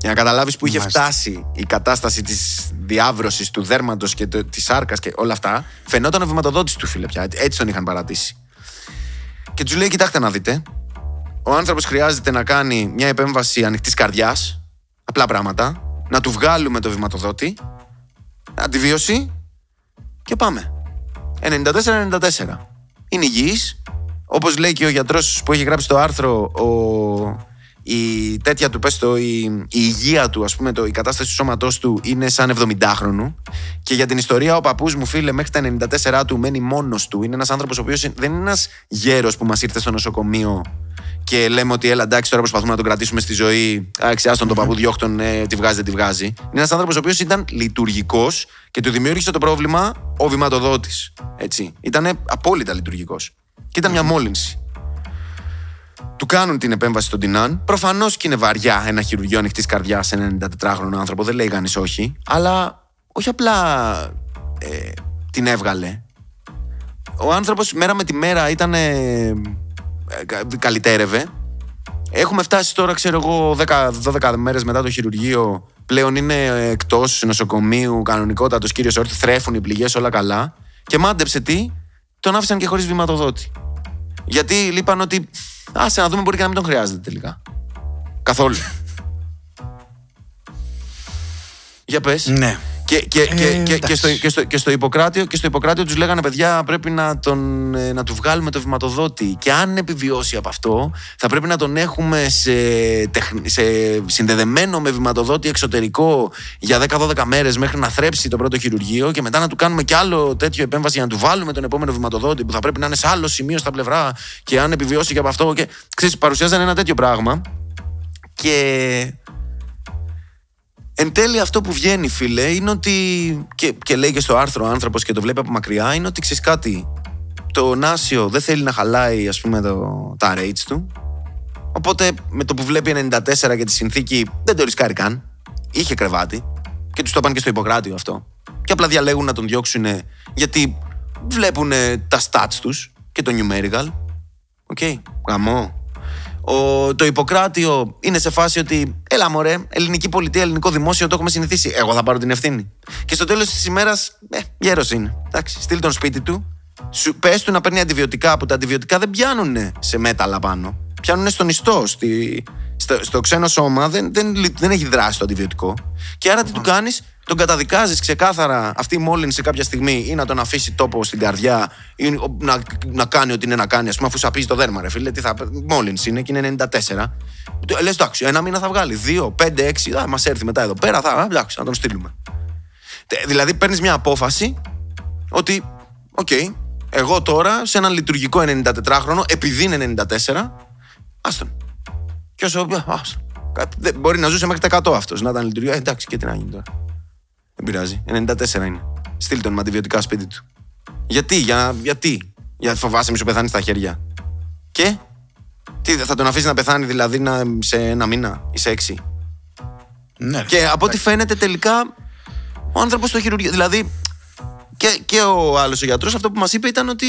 Για να καταλάβεις που είχε φτάσει η κατάσταση της διάβρωσης του δέρματος και της άρκα και όλα αυτά, φαινόταν ο βηματοδότη του, φίλε πια. Έτσι τον είχαν παρατήσει. Και τους λέει: Κοιτάξτε να δείτε, ο άνθρωπος χρειάζεται να κάνει μια επέμβαση ανοιχτής καρδιάς, απλά πράγματα, να του βγάλουμε το βηματοδότη, αντιβίωση και πάμε. 94-94. Είναι υγιής, όπως λέει και ο γιατρός που έχει γράψει το άρθρο, ο, η τέτοια του, πες το, η, η υγεία του, ας πούμε, το, η κατάσταση του σώματός του είναι σαν 70χρονου. Και για την ιστορία, ο παππούς μου, φίλε, μέχρι τα 94 του μένει μόνος του. Είναι ένας άνθρωπος ο οποίος δεν είναι ένας γέρος που μας ήρθε στο νοσοκομείο και λέμε ότι έλα εντάξει τώρα προσπαθούμε να τον κρατήσουμε στη ζωή. Αξιάστον τον παππού, διώχτον, ε, τη βγάζει, δεν τη βγάζει. Είναι ένας άνθρωπος ο οποίος ήταν λειτουργικός και του δημιούργησε το πρόβλημα ο βηματοδότης. Έτσι. Ήταν απόλυτα λειτουργικός. Και ήταν μια μόλυνση. Του κάνουν την επέμβαση στον Τινάν. Προφανώς και είναι βαριά ένα χειρουργείο ανοιχτής καρδιάς σε έναν 94χρονο άνθρωπο. Δεν λέει κανείς όχι. Αλλά όχι απλά ε, την έβγαλε. Ο άνθρωπος μέρα με τη μέρα ήταν καλυτέρευε. Έχουμε φτάσει τώρα, ξέρω εγώ, 10-12 μέρες μετά το χειρουργείο. Πλέον είναι εκτός νοσοκομείου, κανονικότατος κύριος όρθιος, θρέφουν οι πληγές, όλα καλά. Και μάντεψε τι, τον άφησαν και χωρίς βηματοδότη. Γιατί λείπαν ότι. Άσε να δούμε, μπορεί και να μην τον χρειάζεται τελικά. Καθόλου. Για πες. Ναι. Και, και, ε, και, και, στο, και, στο, και στο Ιπποκράτιο, και στο Ιπποκράτιο τους λέγανε παιδιά πρέπει να, τον, ε, να του βγάλουμε το βηματοδότη. Και αν επιβιώσει από αυτό θα πρέπει να τον έχουμε σε, σε συνδεδεμένο με βηματοδότη εξωτερικό για 10-12 μέρες μέχρι να θρέψει το πρώτο χειρουργείο και μετά να του κάνουμε κι άλλο τέτοιο επέμβαση για να του βάλουμε τον επόμενο βηματοδότη που θα πρέπει να είναι σε άλλο σημείο στα πλευρά και αν επιβιώσει και από αυτό και ξέρεις παρουσιάζανε ένα τέτοιο πράγμα και Εν τέλει αυτό που βγαίνει φίλε είναι ότι και, και λέει και στο άρθρο ο άνθρωπος και το βλέπει από μακριά είναι ότι ξέρεις κάτι το Νάσιο δεν θέλει να χαλάει ας πούμε το, τα rates του. Οπότε με το που βλέπει 94 και τη συνθήκη δεν το ρισκάρει καν. Είχε κρεβάτι και τους το είπαν και στο Ιπποκράτιο αυτό. Και απλά διαλέγουν να τον διώξουν γιατί βλέπουν τα stats τους και το numerical. Ok, okay, γαμώ το, το Ιπποκράτιο είναι σε φάση ότι έλα μωρέ, ελληνική πολιτεία, ελληνικό δημόσιο, το έχουμε συνηθίσει. Εγώ θα πάρω την ευθύνη. Και στο τέλος της ημέρας, ε, γέρος είναι. Εντάξει, στείλε τον σπίτι του, πες του να παίρνει αντιβιωτικά που τα αντιβιωτικά δεν πιάνουν σε μέταλλα πάνω. Πιάνουν στον ιστό, στη, στο, στο ξένο σώμα, δεν, δεν, δεν έχει δράσει το αντιβιωτικό. Και άρα τι του κάνεις, τον καταδικάζεις ξεκάθαρα αυτή η μόλυνση κάποια στιγμή ή να τον αφήσει τόπο στην καρδιά ή να, να κάνει ό,τι είναι να κάνει, ας πούμε, αφού σαπίζει το δέρμα, ρε φίλε. Τι θα, μόλυνση είναι και είναι 94. Λες, εντάξει, ένα μήνα θα βγάλει. Δύο, πέντε, έξι, θα μας έρθει μετά εδώ πέρα, θα εντάξει, να τον στείλουμε. Δηλαδή παίρνεις μια απόφαση ότι, ok, okay, εγώ τώρα σε έναν λειτουργικό 94χρονο, επειδή είναι 94, άστον. Και όσο. Άστον. Μπορεί να ζούσε μέχρι τα 100 αυτός, να ήταν λειτουργικό. Ε, εντάξει, και τι να γίνει τώρα. Δεν πειράζει. 94 είναι. Στείλ τον με αντιβιωτικά σπίτι του. Γιατί, για, γιατί; Για φοβάσαι μη σου πεθάνει στα χέρια. Και; Τι, θα τον αφήσεις να πεθάνει δηλαδή να, σε ένα μήνα ή σε έξι; Ναι, και από ό,τι φαίνεται τελικά ο άνθρωπος το χειρουργείο. Δηλαδή και, και ο άλλος ο γιατρός αυτό που μας είπε ήταν ότι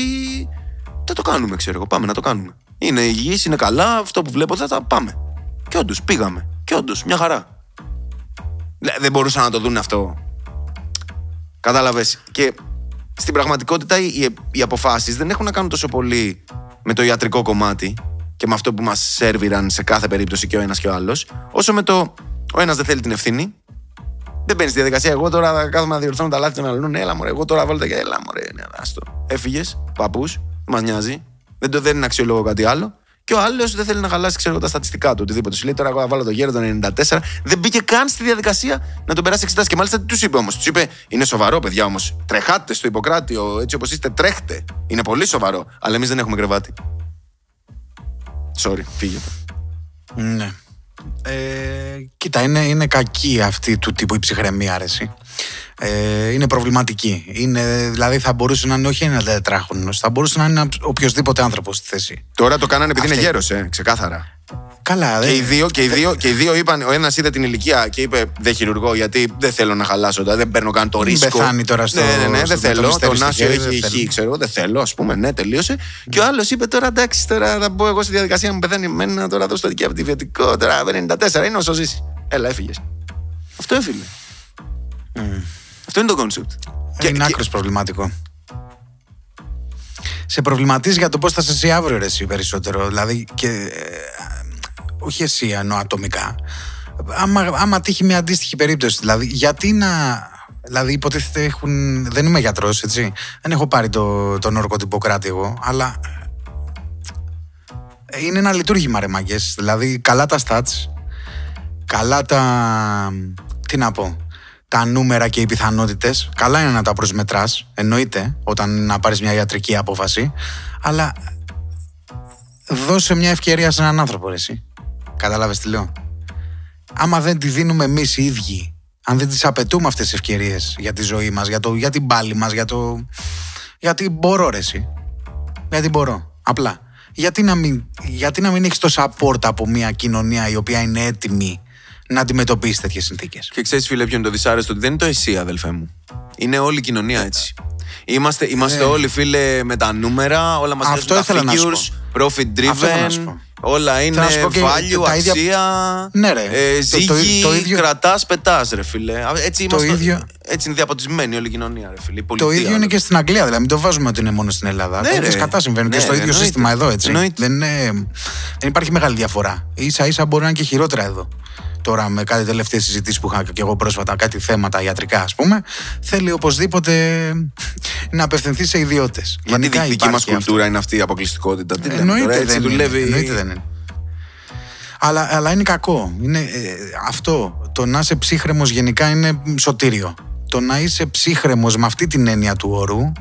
θα το κάνουμε, ξέρω εγώ. Πάμε να το κάνουμε. Είναι υγιής, είναι καλά. Αυτό που βλέπω θα τα πάμε. Και όντως πήγαμε. Και όντως μια χαρά. Δεν μπορούσαν να το δουν αυτό. Κατάλαβες. Και στην πραγματικότητα οι, οι αποφάσεις δεν έχουν να κάνουν τόσο πολύ με το ιατρικό κομμάτι και με αυτό που μας σερβιραν σε κάθε περίπτωση και ο ένας και ο άλλος, όσο με το ο ένας δεν θέλει την ευθύνη. Δεν μπαίνει στη διαδικασία. Εγώ τώρα θα κάθομαι να διορθώνω τα λάθη των άλλων. Ναι, έλα μωρέ. Εγώ τώρα βάλω τα έλα μωρέ. Ναι, άστο. Έφυγες, παππούς, δεν μας νοιάζει. Δεν, το, δεν είναι αξιολόγο κάτι άλλο. Και ο άλλος δεν θέλει να χαλάσει ξέρω, τα στατιστικά του. Οτιδήποτε. Σου λέει τώρα εγώ θα βάλω το γέρο το 94. Δεν μπήκε καν στη διαδικασία να τον περάσει εξετάσεις. Και μάλιστα τι τους είπε όμως; Τους είπε είναι σοβαρό, παιδιά όμως. Τρεχάτε στο Ιπποκράτιο έτσι όπως είστε, τρέχτε. Είναι πολύ σοβαρό. Αλλά εμείς δεν έχουμε κρεβάτι. Sorry, φύγετε. Ναι. Ε, κοίτα, είναι, είναι κακή αυτή του τύπου η ψυχραιμία, αρέσει. Ε, είναι προβληματική. Είναι, δηλαδή θα μπορούσε να είναι όχι ένα τετράχρονος, θα μπορούσε να είναι οποιοδήποτε άνθρωπος στη θέση. Τώρα το κάνανε επειδή είναι γέρος, ε, ξεκάθαρα. Καλά, και, οι δύο, και, οι δύο, και οι δύο είπαν, ο ένας είδε την ηλικία και είπε Δεν χειρουργώ γιατί δεν θέλω να χαλάσω, δεν παίρνω καν το ρίσκο. Δεν πεθάνει τώρα στο. Ναι, ναι, ναι, δεν θέλω. Το Νάσιο έχει ηχεί, ξέρω, δεν θέλω, ας πούμε, ναι, τελείωσε. Και ο άλλος είπε τώρα εντάξει, τώρα θα μπω εγώ στη διαδικασία μου πεθάνει εμένα, τώρα δώσω το δικαίωμα αντιβιωτικό, τώρα 94 είναι όσο ζήσει. Έλα, έφυγες. Αυτό έφυγε. Αυτό είναι το concept. Είναι άκρως προβληματικό. Σε προβληματίζει για το πώς θα 'σαι εσύ αύριο, ρε, εσύ περισσότερο. Δηλαδή, και, ε, όχι εσύ εννοώ ατομικά. Άμα, άμα τύχει μια αντίστοιχη περίπτωση, δηλαδή, γιατί να. Δηλαδή, υποτίθεται έχουν. Δεν είμαι γιατρός, έτσι. Δεν έχω πάρει το, τον όρκο του Ιπποκράτη εγώ, αλλά. Ε, είναι ένα λειτουργήμα, ρε μαγκές. Δηλαδή, καλά τα stats, καλά τα. Τι να πω τα νούμερα και οι πιθανότητες. Καλά είναι να τα προσμετράς, εννοείται, όταν να πάρεις μια ιατρική απόφαση. Αλλά δώσε μια ευκαιρία σε έναν άνθρωπο, εσύ. Κατάλαβε τι λέω. Άμα δεν τη δίνουμε εμείς οι ίδιοι, αν δεν τις απαιτούμε αυτές τις ευκαιρίες για τη ζωή μας, για, για την πάλη μας, για το. Γιατί μπορώ, ρε, εσύ. Γιατί μπορώ. Απλά. Γιατί να μην, γιατί να μην έχεις το support από μια κοινωνία η οποία είναι έτοιμη να αντιμετωπίσει τέτοιες συνθήκες. Και ξέρεις, φίλε, ποιο είναι το δυσάρεστο, ότι δεν είναι το εσύ, αδελφέ μου. Είναι όλη η κοινωνία έτσι. Είμαστε, είμαστε όλοι φίλε με τα νούμερα, όλα μας Αυτό τα figures, profit driven, όλα είναι value, αξία, ίδια... ναι, ρε. Ε, ζύγι, το, το, το ίδιο... κρατάς, πετάς ρε φίλε. Έτσι, είμαστε, το ίδιο... έτσι είναι διαποτισμένη όλη η κοινωνία ρε φίλε. το ίδιο είναι και στην Αγγλία, δηλαδή μην το βάζουμε ότι είναι μόνο στην Ελλάδα. Ναι, το κατά συμβαίνει ναι, και στο ίδιο σύστημα εδώ έτσι. Δεν, δεν υπάρχει μεγάλη διαφορά. Ίσα ίσα μπορεί να είναι και χειρότερα εδώ τώρα με κάτι τελευταίες συζητήσεις που είχα και εγώ πρόσφατα, κάτι θέματα ιατρικά, ας πούμε, θέλει οπωσδήποτε να απευθυνθεί σε ιδιώτες. Γιατί η δική μας κουλτούρα είναι αυτή η αποκλειστικότητα. Τι εννοείται, έτσι δεν δουλεύει. Εννοείται δεν είναι. Αλλά, αλλά είναι κακό. Είναι, ε, αυτό. Το να είσαι ψύχρεμος γενικά είναι σωτήριο. Το να είσαι ψύχρεμος με αυτή την έννοια του όρου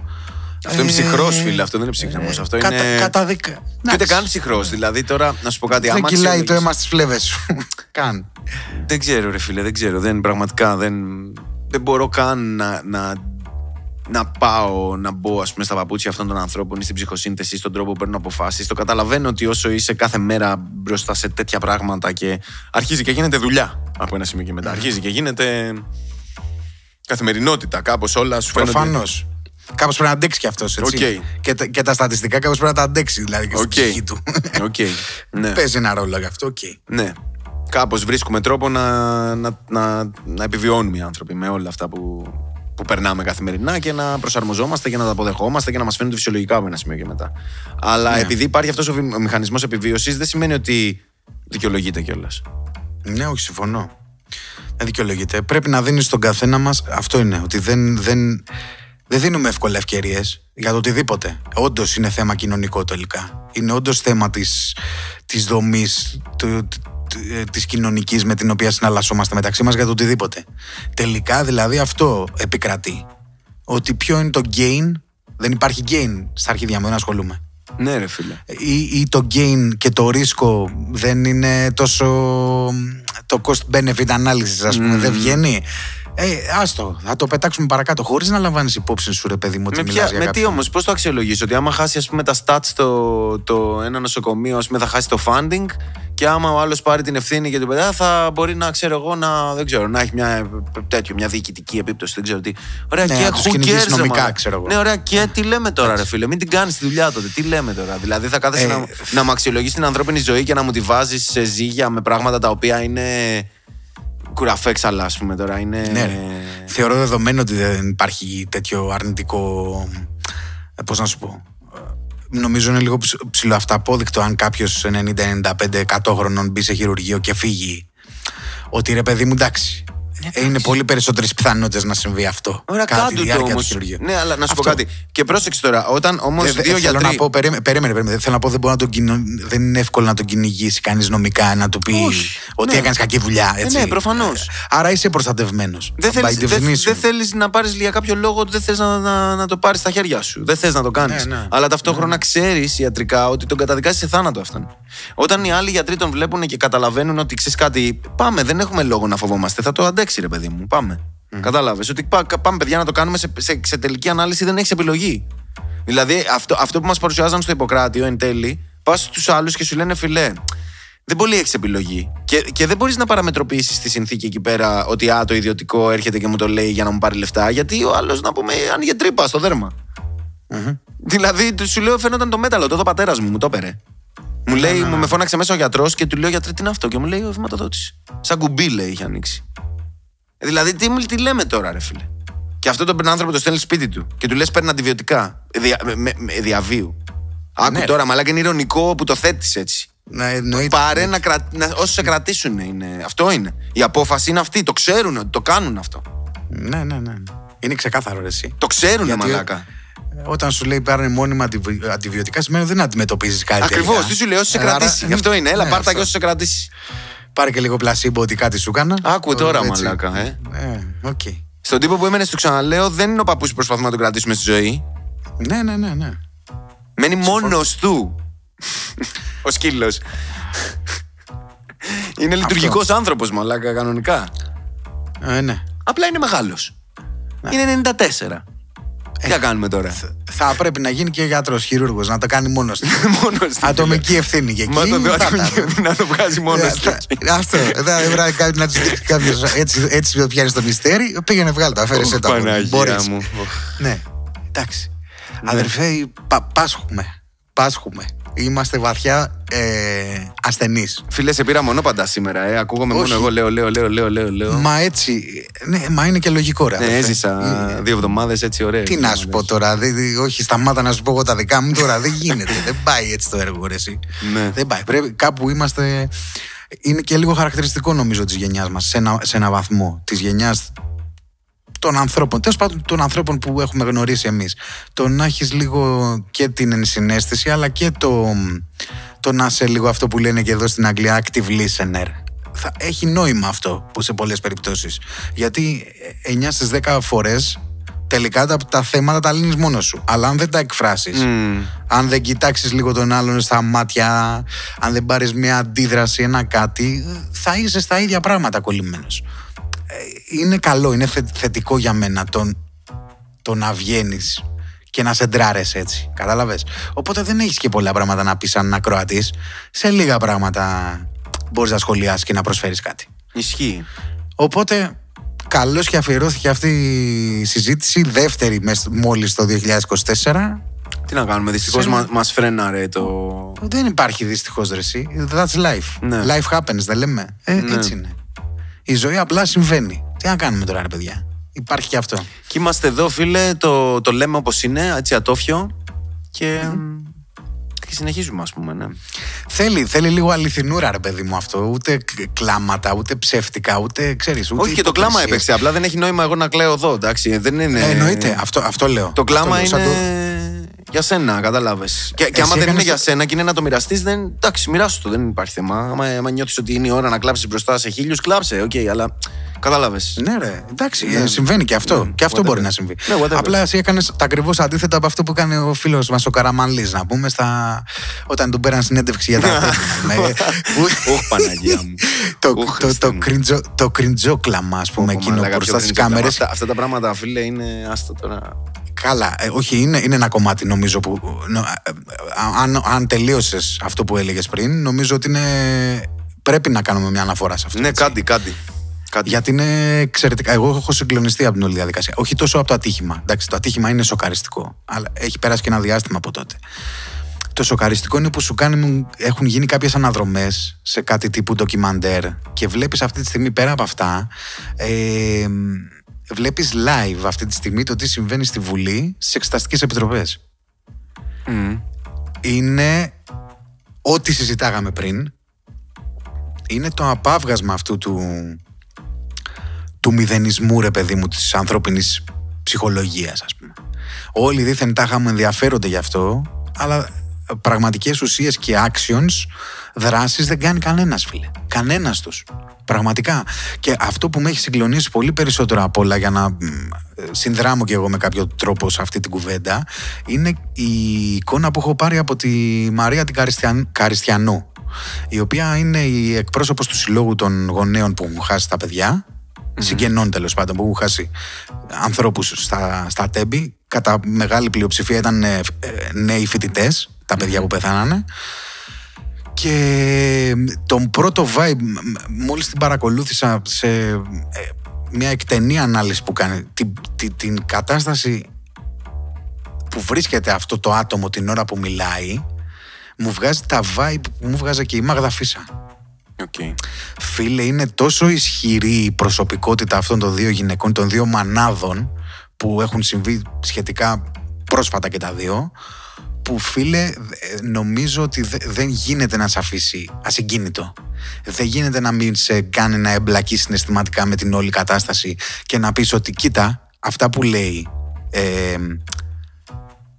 αυτό είναι ψυχρός, ε, φίλε. Αυτό δεν είναι ψυχρό. Αυτό είναι. Καταδικά. Και ούτε καν ψυχρός. Δηλαδή τώρα, να σου πω κάτι άλλο. Δεν κυλάει το αίμα στις φλέβες σου. Καν. Δεν ξέρω, ρε φίλε, δεν ξέρω. Δεν, πραγματικά δεν, δεν μπορώ καν να, να, να πάω να μπω ας πούμε, στα παπούτσια αυτών των ανθρώπων ή στην ψυχοσύνθεση, στον τρόπο που παίρνουν αποφάσεις. Το καταλαβαίνω ότι όσο είσαι κάθε μέρα μπροστά σε τέτοια πράγματα και αρχίζει και γίνεται δουλειά από ένα σημείο και μετά. Αρχίζει και γίνεται καθημερινότητα. Κάπως όλα σου φαίνονται. Προφανώς. Κάπως πρέπει να αντέξει και αυτός. Okay. Και, και, τα στατιστικά κάπως πρέπει να τα αντέξει δηλαδή και στην ψυχή του. Okay. ναι. Παίζει ένα ρόλο γι' αυτό. Okay. Ναι. Κάπως βρίσκουμε τρόπο να, να, να, να επιβιώνουμε οι άνθρωποι με όλα αυτά που, που περνάμε καθημερινά και να προσαρμοζόμαστε και να τα αποδεχόμαστε και να μας φαίνονται φυσιολογικά από ένα σημείο και μετά. Αλλά ναι. επειδή υπάρχει αυτός ο μηχανισμός επιβίωσης, δεν σημαίνει ότι δικαιολογείται κιόλας. Ναι, όχι, συμφωνώ. Δεν δικαιολογείται. Πρέπει να δίνεις στον καθένα μας. Αυτό είναι. Ότι δεν, δεν, δεν δίνουμε εύκολα ευκαιρίες για το οτιδήποτε. Όντως είναι θέμα κοινωνικό τελικά. Είναι όντως θέμα της της δομής της κοινωνικής με την οποία συναλλασσόμαστε μεταξύ μας για το οτιδήποτε. Τελικά δηλαδή αυτό επικρατεί. Ότι ποιο είναι το gain. Δεν υπάρχει gain στα αρχίδια μου, δεν ασχολούμαι. Ναι, ρε φίλε. Ή, ή το gain και το ρίσκο δεν είναι τόσο. το cost benefit analysis, ας πούμε, δεν βγαίνει. Ε, άστο, θα το πετάξουμε παρακάτω, χωρίς να λαμβάνεις υπόψη σου, ρε παιδί μου, ότι Με, μιλάς ποια, για με τι κάποιον. όμως, πώς το αξιολογήσει, ότι άμα χάσει ας πούμε, τα stats το, το ένα νοσοκομείο, ας πούμε, θα χάσει το funding και άμα ο άλλος πάρει την ευθύνη για την παιδεία, θα μπορεί να ξέρω εγώ να, δεν ξέρω, να έχει μια, τέτοιο, μια διοικητική επίπτωση. Δεν ξέρω τι. Ωραία, Ναι, και να τους who κυνηγήσει cares, ρε, νομικά, μαλάκα. ξέρω εγώ. Ναι, ωραία, και τι λέμε τώρα, ρε φίλε. Μην την κάνεις τη δουλειά τότε. Τι λέμε τώρα. Δηλαδή, θα κάθεσαι Ε, να, να μου αξιολογήσει την ανθρώπινη ζωή και να μου τη βάζεις σε ζύγια με πράγματα τα οποία είναι κουραφέξαλα, ας πούμε τώρα. Είναι... Ναι, ρε. Θεωρώ δεδομένο ότι δεν υπάρχει τέτοιο αρνητικό. Πώς να σου πω. Ε, Νομίζω είναι λίγο ψ- ψηλοαυταπόδεικτο αν κάποιος 90-95-100 χρονών μπει σε χειρουργείο και φύγει. Ότι ρε παιδί μου εντάξει. Ε, Είναι πολύ περισσότερες πιθανότητες να συμβεί αυτό. Ωραία, κατά τη κάντου το διάρκεια του όμως. χειρουργείου. Ναι, αλλά να σου Αυτό. πω κάτι. Και πρόσεξε τώρα, όταν όμως Ε, δε- δύο θέλω γιατροί. να πω, περίμενε, περίμενε, περίμενε. Θέλω να πω, δεν, μπορεί να τον κυνο- δεν είναι εύκολο να τον κυνηγήσει κανείς νομικά, να του πει Όχι, ότι ναι. έκανες κακή δουλειά. Ε, Έτσι. ναι, προφανώς. Ε, Άρα είσαι προστατευμένος. Δεν θέλεις, δεν, δεν θέλεις να πάρεις για κάποιο λόγο ότι δεν θες να, να, να το πάρεις στα χέρια σου. Δεν θες να το κάνεις. Ναι, ναι. Αλλά ταυτόχρονα ξέρεις ιατρικά ότι τον καταδικάζει σε θάνατο αυτόν. Όταν οι άλλοι γιατροί τον βλέπουν και καταλαβαίνουν ότι ξέρεις κάτι, πάμε, δεν έχουμε λόγο να φοβόμαστε. Θα το αντέξει, ρε παιδί μου. Πάμε. Κατάλαβες ότι πά- πάμε, παιδιά, να το κάνουμε σε, σε, σε τελική ανάλυση, δεν έχεις επιλογή. Δηλαδή, αυτό, αυτό που μας παρουσιάζαν στο Ιπποκράτιο εν τέλει, πας στους άλλους και σου λένε φιλέ, δεν πολύ έχεις επιλογή. Και, και δεν μπορείς να παραμετροποιήσεις τη συνθήκη εκεί πέρα ότι α, το ιδιωτικό έρχεται και μου το λέει για να μου πάρει λεφτά, γιατί ο άλλος να πούμε άνοιγε τρύπα στο δέρμα. Δηλαδή, του σου λέω φαίνονταν το μέταλλο, το εδώ πατέρας μου, μου το έπαιρε. Μου λέει, μου με φώναξε μέσα ο γιατρός και του λέω γιατρέ, τι είναι αυτό; Και μου λέει ο βηματοδότη. Σαν κουμπί, λέει, είχε ανοίξει. Ε, Δηλαδή, τι, μου- τι λέμε τώρα, ρε φίλε; Και αυτό τον άνθρωπος το στέλνει σπίτι του και του λες: Παίρνει αντιβιωτικά. Δια, με, με- με διαβίου. Άκου Ναι, ρε. τώρα, μαλάκα είναι ηρωνικό που το θέτεις έτσι. Να εννοείται. Πάρε να, κρα... να όσοι σε κρατήσουν. Είναι... Αυτό είναι. Η απόφαση είναι αυτή. Το ξέρουν ότι το κάνουν αυτό. Ναι, ναι, ναι. Είναι ξεκάθαρο ρε, εσύ. Το ξέρουν, Γιατί- μαλάκα. Όταν σου λέει πάρε μόνιμα αντιβι- αντιβιωτικά, σημαίνει ότι δεν αντιμετωπίζεις κάτι. Ακριβώς. τελικά. Τι σου λέει, όσο σε Ε, άρα- κρατήσει. Αυτό είναι. Έλα, Ναι, πάρτα και αυτό. όσο σε κρατήσει. Πάρε και λίγο πλασίμπο ότι κάτι σου έκανα. Άκου τώρα, Έτσι. μαλάκα, ε. Ε, οκ. Στον τύπο που έμενε, στο ξαναλέω, δεν είναι ο παππούς που προσπαθούμε να τον κρατήσουμε στη ζωή. Ναι, ναι, ναι, ναι. Μένει μόνος του. ο σκύλος. είναι λειτουργικός άνθρωπος, μαλάκα, κανονικά. Ε, ναι. Απλά είναι μεγάλος. Είναι 94. Τι θα κάνουμε τώρα; Θα πρέπει να γίνει και γιατρός χειρούργος, να το κάνει μόνος του. Μόνος του. Ατομική ευθύνη και εκεί. Μα το θα τα- να το βγάζει μόνος Ε, του. θα- Αυτό. Δεν έπρεπε κάτι να τους δείξει κάποιος. Έτσι, έτσι πιάνει το μυστέρι. Πήγαινε βγάλει το. Αφαίρεσε το. Παναγία Μπορείς. μου. Ναι. Εντάξει. Αδερφέ, πα- πάσχουμε. Πάσχουμε. Είμαστε βαθιά ε, ασθενείς. Φίλε, σε πήρα μονόπαντα σήμερα, ε. Ακούγομαι μόνο Όχι. εγώ, λέω, λέω, λέω, λέω, λέω, λέω. Μα έτσι. Ναι, μα είναι και λογικό, ρε. Ναι, αδερφέ. έζησα Ε, δύο εβδομάδες έτσι ωραίε. Τι να σου πω τώρα, δε- δε- όχι σταμάτα να σου πω εγώ τα δικά μου τώρα, δεν γίνεται, δεν πάει έτσι το έργο ρε εσύ. Ναι. Δεν πάει, πρέπει κάπου είμαστε, είναι και λίγο χαρακτηριστικό νομίζω της γενιάς μας, σε ένα, σε ένα βαθμό, της γενιάς των ανθρώπων, τέλος πάντων των ανθρώπων που έχουμε γνωρίσει εμείς. Το να έχεις λίγο και την ενσυναίσθηση, αλλά και το, το να είσαι λίγο αυτό που λένε και εδώ στην Αγγλία active listener. Θα έχει νόημα αυτό που σε πολλές περιπτώσεις. Γιατί 9 στις 10 φορές τελικά τα, τα θέματα τα λύνεις μόνος σου. Αλλά αν δεν τα εκφράσεις, Μμμ. αν δεν κοιτάξεις λίγο τον άλλον στα μάτια, αν δεν πάρεις μια αντίδραση, ένα κάτι, θα είσαι στα ίδια πράγματα κολλημένος. Ε, Είναι καλό, είναι θε- θετικό για μένα το, το να βγαίνεις και να σε ντράρεσαι έτσι. Κατάλαβες; Οπότε δεν έχεις και πολλά πράγματα να πεις σαν ακροατής. Σε λίγα πράγματα μπορείς να σχολιάσεις και να προσφέρεις κάτι. Ισχύει. Οπότε, καλώς και αφιερώθηκε αυτή η συζήτηση, δεύτερη μες- μόλις το 2024. Τι να κάνουμε, δυστυχώς Σε ένα- μα μας φρέναρε το. Δεν υπάρχει δυστυχώς ρεσί. That's life. Ναι. Life happens, δεν λέμε. Ε, Ναι. Έτσι είναι. Η ζωή απλά συμβαίνει. Τι να κάνουμε τώρα, ρε παιδιά; Υπάρχει και αυτό. Και είμαστε εδώ, φίλε, το, το λέμε όπως είναι, έτσι ατόφιο. Και. και συνεχίζουμε, ας πούμε. Ναι. Θέλει, θέλει λίγο αληθινούρα, ρε παιδί μου αυτό. Ούτε κ- κλάματα, ούτε ψεύτικα, ούτε ξέρεις. Όχι και το κλάμα έπαιξε. Απλά δεν έχει νόημα εγώ να κλαίω εδώ. Εντάξει, δεν είναι. Ε, εννοείται, αυτό, αυτό λέω. Το κλάμα Αυτό λέω, είναι σαν το- για σένα, κατάλαβες. Και, και άμα δεν έκανες είναι για το- σένα και είναι να το μοιραστείς, δεν. Εντάξει, μοιράσου το, δεν υπάρχει θέμα. Άμα, άμα νιώθεις ότι είναι η ώρα να κλάψεις μπροστά σε χίλιους, κλάψε, οκ, αλλά. Κατάλαβες. Ναι, ρε. Εντάξει, Ναι. ε, συμβαίνει και αυτό. Ναι, και αυτό whatever. μπορεί να συμβεί. Ναι, whatever. Απλά εσύ έκανες τα ακριβώς αντίθετα από αυτό που έκανε ο φίλος μας ο Καραμανλή, να πούμε, στα... όταν του πέραν συνέντευξη για τα τέτοια. Με- που- Ωχ, Παναγία μου. το, Ωχ, το, Χριστέ το, μου. κριντζο, το κριντζόκλαμα, ας πούμε, Ω, εκείνο μαλάκα, μπροστά πιο στι κρίνο. κάμερες. Αυτά, αυτά τα πράγματα, φίλε, είναι άστο τώρα. Καλά, ε, όχι, είναι, είναι ένα κομμάτι νομίζω που. νο- ε, ε, αν, αν τελείωσες αυτό που έλεγες πριν, νομίζω ότι είναι. Πρέπει να κάνουμε μια αναφορά σε αυτό. Ναι, έτσι. κάτι, κάτι. κάτι. Γιατί είναι εξαιρετικά. Εγώ έχω συγκλονιστεί από την όλη διαδικασία. Όχι τόσο από το ατύχημα. Εντάξει, το ατύχημα είναι σοκαριστικό. Αλλά έχει περάσει και ένα διάστημα από τότε. Το σοκαριστικό είναι που σου κάνει, έχουν γίνει κάποιες αναδρομές σε κάτι τύπου ντοκιμαντέρ και βλέπεις αυτή τη στιγμή πέρα από αυτά. Ε, βλέπεις live αυτή τη στιγμή το τι συμβαίνει στη Βουλή στις εξεταστικές επιτροπές. Μμ. Είναι ό,τι συζητάγαμε πριν. Είναι το απάβγασμα αυτού του, του μηδενισμού, ρε παιδί μου, της ανθρώπινης ψυχολογίας, ας πούμε. Όλοι δίθεν τάχα μου ενδιαφέρονται γι' αυτό, αλλά πραγματικές ουσίες και actions, δράσεις δεν κάνει κανένας, φίλε. Κανένας τους. Πραγματικά. Και αυτό που με έχει συγκλονίσει πολύ περισσότερο απ' όλα για να μ, συνδράμω κι εγώ με κάποιο τρόπο σε αυτή την κουβέντα είναι η εικόνα που έχω πάρει από τη Μαρία την Καριστιαν... Καριστιανού η οποία είναι η εκπρόσωπος του συλλόγου των γονέων που έχουν χάσει τα παιδιά συγγενών τέλος πάντων που έχουν χάσει ανθρώπους στα, στα τέμπη κατά μεγάλη πλειοψηφία ήταν ε, ε, νέοι φοιτητές, τα παιδιά που πεθάνανε και τον πρώτο vibe, μ- μ- μόλις την παρακολούθησα σε ε, μια εκτενή ανάλυση που κάνει, την, την, την κατάσταση που βρίσκεται αυτό το άτομο την ώρα που μιλάει, μου βγάζει τα vibe που μου βγάζε και η Μάγδα Φίσα. Οκ. Φίλε, είναι τόσο ισχυρή η προσωπικότητα αυτών των δύο γυναικών, των δύο μανάδων που έχουν συμβεί σχετικά πρόσφατα και τα δύο, που φίλε ε, νομίζω ότι δε- δεν γίνεται να σε αφήσει ασυγκίνητο. Δεν γίνεται να μην σε κάνει να εμπλακείς συναισθηματικά με την όλη κατάσταση και να πεις ότι κοίτα, αυτά που λέει ε,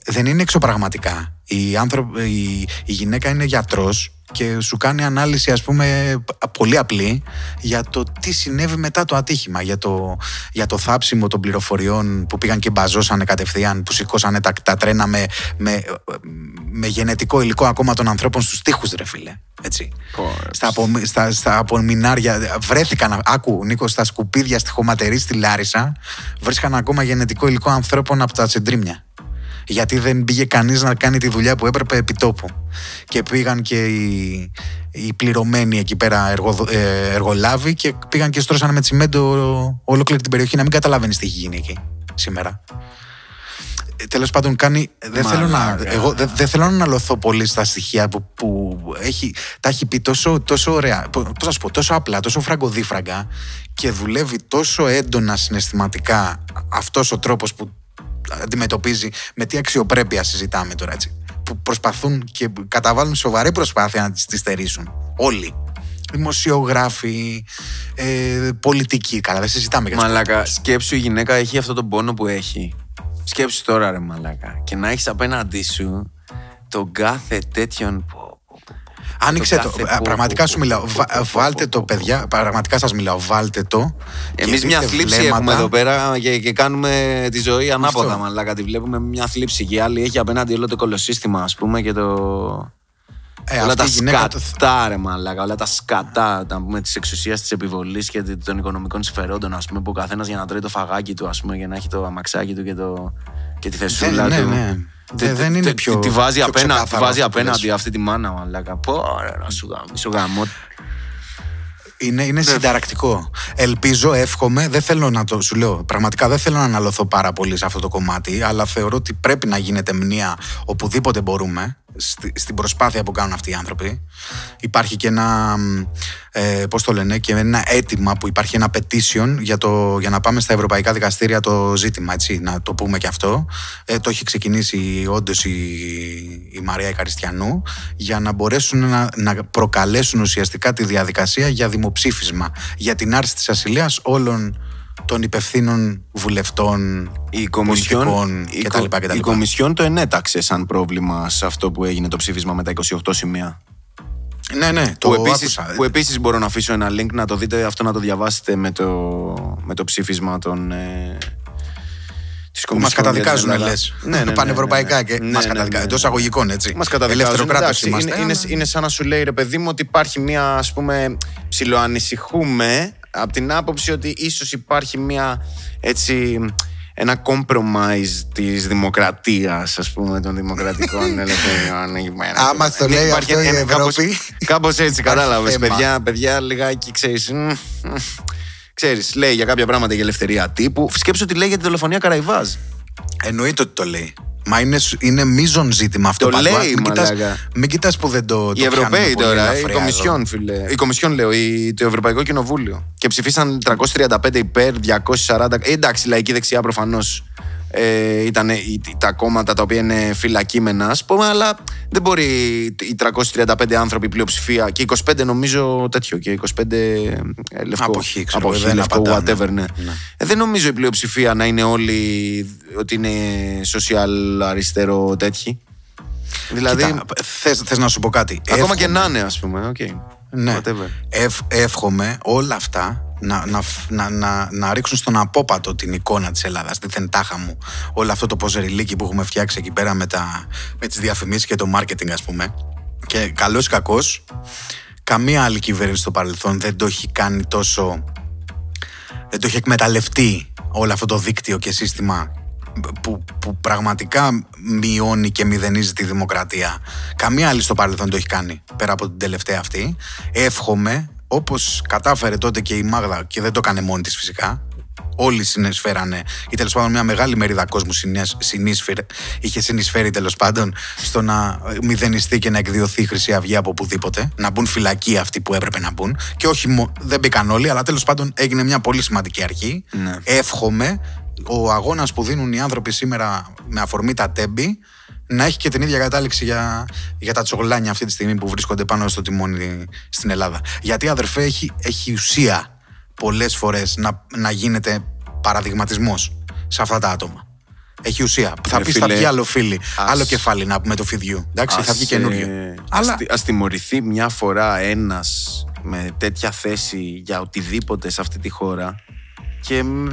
δεν είναι εξωπραγματικά. Η, άνθρω- η, η γυναίκα είναι γιατρός και σου κάνει ανάλυση ας πούμε πολύ απλή για το τι συνέβη μετά το ατύχημα για το, για το θάψιμο των πληροφοριών που πήγαν και μπαζώσανε κατευθείαν που σηκώσανε τα, τα τρένα με, με, με γενετικό υλικό ακόμα των ανθρώπων στους τοίχους ρε φίλε έτσι. Στα, απομι, στα, στα απομεινάρια βρέθηκαν, άκου Νίκο, στα σκουπίδια στη χωματερή στη Λάρισα βρίσκαν ακόμα γενετικό υλικό ανθρώπων από τα τσεντρίμια. Γιατί δεν πήγε κανείς να κάνει τη δουλειά που έπρεπε επί τόπου. Και πήγαν και οι, οι πληρωμένοι εκεί πέρα εργο, ε, εργολάβοι και πήγαν και στρώσανε με τσιμέντο ολόκληρη την περιοχή να μην καταλαβαίνεις τι έχει γίνει εκεί σήμερα. Τέλος πάντων, κάνει. Δεν θέλω, να, Μαλάκα. εγώ, δεν, δεν θέλω να αναλωθώ πολύ στα στοιχεία που, που έχει, τα έχει πει τόσο, τόσο ωραία. Πώς να σου πω, τόσο απλά, τόσο φραγκοδίφραγκα και δουλεύει τόσο έντονα συναισθηματικά αυτός ο τρόπος που αντιμετωπίζει με τι αξιοπρέπεια συζητάμε τώρα έτσι. Που προσπαθούν και καταβάλουν σοβαρή προσπάθεια να τις τη στερήσουν. Όλοι. Δημοσιογράφοι, ε, πολιτικοί. Καλά, δεν συζητάμε για τους Μαλάκα, σκέψου η γυναίκα έχει αυτό τον πόνο που έχει. Σκέψου τώρα, ρε Μαλάκα. Και να έχεις απέναντί σου τον κάθε τέτοιον. Πω, πω, πω, πω. Άνοιξε Το το. κάθε Α, πω, Πραγματικά πω, σου πω, μιλάω. πω, Βα- πω, πω, Βάλτε πω, το, πω, παιδιά. Πραγματικά σας μιλάω. Βάλτε το. και Εμεί μια δείτε θλίψη βλέμματα. έχουμε εδώ πέρα και, και κάνουμε τη ζωή ανάποδα, μαλάκα. Τη βλέπουμε μια θλίψη και η άλλη έχει απέναντι όλο το κολοσύστημα, ας πούμε, και το. Ε, όλα αυτή τα η γυναίκα το- σκατά, ρε μαλάκα. Όλα τα σκατά τα πούμε, της εξουσίας, της επιβολής και των οικονομικών συμφερόντων, ας πούμε, που ο καθένας για να τρώει το φαγάκι του, ας πούμε, για να έχει το αμαξάκι του και, το, και τη θεσούλα ναι, του. ναι. Τι- Δεν- δεν τι- είναι τι- πιο- Τη βάζει πιο απέναντι, τη ξεκάθαρος βάζει αυτό που απέναντι λες. αυτή τη μάνα, μαλάκα. Πω, ρε, να σου γαμίσω γαμό. Είναι, Ναι. είναι συνταρακτικό. Ελπίζω, εύχομαι, δεν θέλω να το σου λέω. Πραγματικά δεν θέλω να αναλωθώ πάρα πολύ σε αυτό το κομμάτι, αλλά θεωρώ ότι πρέπει να γίνεται μνήα οπουδήποτε μπορούμε. Στη- στην προσπάθεια που κάνουν αυτοί οι άνθρωποι. Υπάρχει και ένα, μ, ε, πώς το λένε, και ένα αίτημα που υπάρχει ένα petition για, το, για να πάμε στα ευρωπαϊκά δικαστήρια το ζήτημα, έτσι, να το πούμε και αυτό. Ε, το έχει ξεκινήσει όντως η, η Μαρία Εκαριστιανού για να μπορέσουν να, να προκαλέσουν ουσιαστικά τη διαδικασία για δημοψήφισμα για την άρση της ασυλίας όλων των υπευθύνων βουλευτών, Η Κομισιόν, πολιτικών η, κτλ. Κο- κτλ. η Κομισιόν το ενέταξε σαν πρόβλημα σε αυτό που έγινε το ψήφισμα με τα 28 σημεία. Ναι, ναι, το που, επίσης, άκουσα. που επίσης μπορώ να αφήσω ένα link να το δείτε, αυτό να το διαβάσετε με το, με το ψήφισμα των... Ε, της Που μας Κομισιόν για την καταδικάζουν, Ελλάδα. λες. Ναι, ναι, ναι, Πανευρωπαϊκά ναι, και ναι, μας ναι, καταδικάζουν. ναι, ναι. Εντός αγωγικών, έτσι. Μας καταδικάζουν. Ελεύθερο κράτος Εντάξει, είμαστε. είναι, είναι, αλλά- είναι σαν να σου λέει ρε παιδί μου ότι υπάρχει μια ας πούμε ψιλοανησυχούμε από την άποψη ότι ίσως υπάρχει μια έτσι ένα compromise της δημοκρατίας ας πούμε των δημοκρατικών ελευθεριών εκεί πέρα. Άμα στο Ναι, λέει υπάρχει αυτό η ένα- κάπως- Ευρώπη. Κάπως έτσι κατάλαβες θέμα. παιδιά, παιδιά λιγάκι ξέρεις μ, μ, Ξέρεις, λέει για κάποια πράγματα για ελευθερία τύπου. Σκέψου ότι λέει για τη δολοφονία Καραϊβάζ. Εννοείται ότι το λέει. Μα είναι, σ- είναι μείζον ζήτημα αυτό Το παντού. λέει, μην, κοιτάς, μαλάκα. μην κοιτάς που δεν το, το Οι Ευρωπαίοι πιάνουμε πολύ τώρα, η ελαφριά Κομισιόν, εδώ. φίλε. Η Κομισιόν, λέω, η, το Ευρωπαϊκό Κοινοβούλιο. Και ψηφίσαν 335 υπέρ, 240. Ε, εντάξει, η λαϊκή δεξιά προφανώς ε, ήταν οι- τα κόμματα τα οποία είναι φυλακίμενα, ας πούμε, αλλά δεν μπορεί οι 335 άνθρωποι η πλειοψηφία και 25 νομίζω τέτοιο και 25 ε, λευκό. Αποχή, ξέρω, αποχή, δεν λευκό, απαντάνε. whatever, ναι. Ναι. Ε, δεν νομίζω η πλειοψηφία να είναι όλοι ότι είναι social αριστερό τέτοιοι. Δηλαδή, Κοίτα, θες, θες να σου πω κάτι. ακόμα και Εύχομαι- να είναι, ας πούμε. Okay. Ναι. Whatever. Ευ, εύχομαι όλα αυτά να, να, φ- να, να, να ρίξουν στον απόπατο την εικόνα της Ελλάδας, τη θεντάχα μου. Όλο αυτό το ποζεριλίκι που έχουμε φτιάξει εκεί πέρα με, τα, με τις διαφημίσεις και το marketing ας πούμε. Και καλός ή κακός, καμία άλλη κυβέρνηση στο παρελθόν δεν το έχει κάνει τόσο... Δεν το έχει εκμεταλλευτεί όλο αυτό το δίκτυο και σύστημα που, που πραγματικά μειώνει και μηδενίζει τη δημοκρατία. Καμία άλλη στο παρελθόν το έχει κάνει πέρα από την τελευταία αυτή. Εύχομαι, όπως κατάφερε τότε και η Μάγδα και δεν το έκανε μόνη της φυσικά, όλοι συνεισφέρανε ή τέλος πάντων μια μεγάλη μερίδα κόσμου συνέσ- συνείσφερε, είχε συνεισφέρει τέλος πάντων στο να μηδενιστεί και να εκδιωθεί η Χρυσή Αυγή από οπουδήποτε, να μπουν φυλακοί αυτοί που έπρεπε να μπουν. Και όχι, μο- δεν μπήκαν όλοι, αλλά τέλος πάντων έγινε μια πολύ σημαντική αρχή. Ναι. Εύχομαι ο αγώνας που δίνουν οι άνθρωποι σήμερα με αφορμή τα τέμπη να έχει και την ίδια κατάληξη για, για τα τσογλάνια αυτή τη στιγμή που βρίσκονται πάνω στο τιμόνι στην Ελλάδα. Γιατί αδερφέ έχει, έχει ουσία πολλές φορές να, να γίνεται παραδειγματισμός σε αυτά τα άτομα. Έχει ουσία. θα Ρε πεις θα φίλε, βγει άλλο φίλι, ας- άλλο κεφάλι να πούμε το φιδιού. Εντάξει, θα βγει καινούριο. Αλλά... Αλλά Ας, ας τιμωρηθεί μια φορά ένας με τέτοια θέση για οτιδήποτε σε αυτή τη χώρα και μ,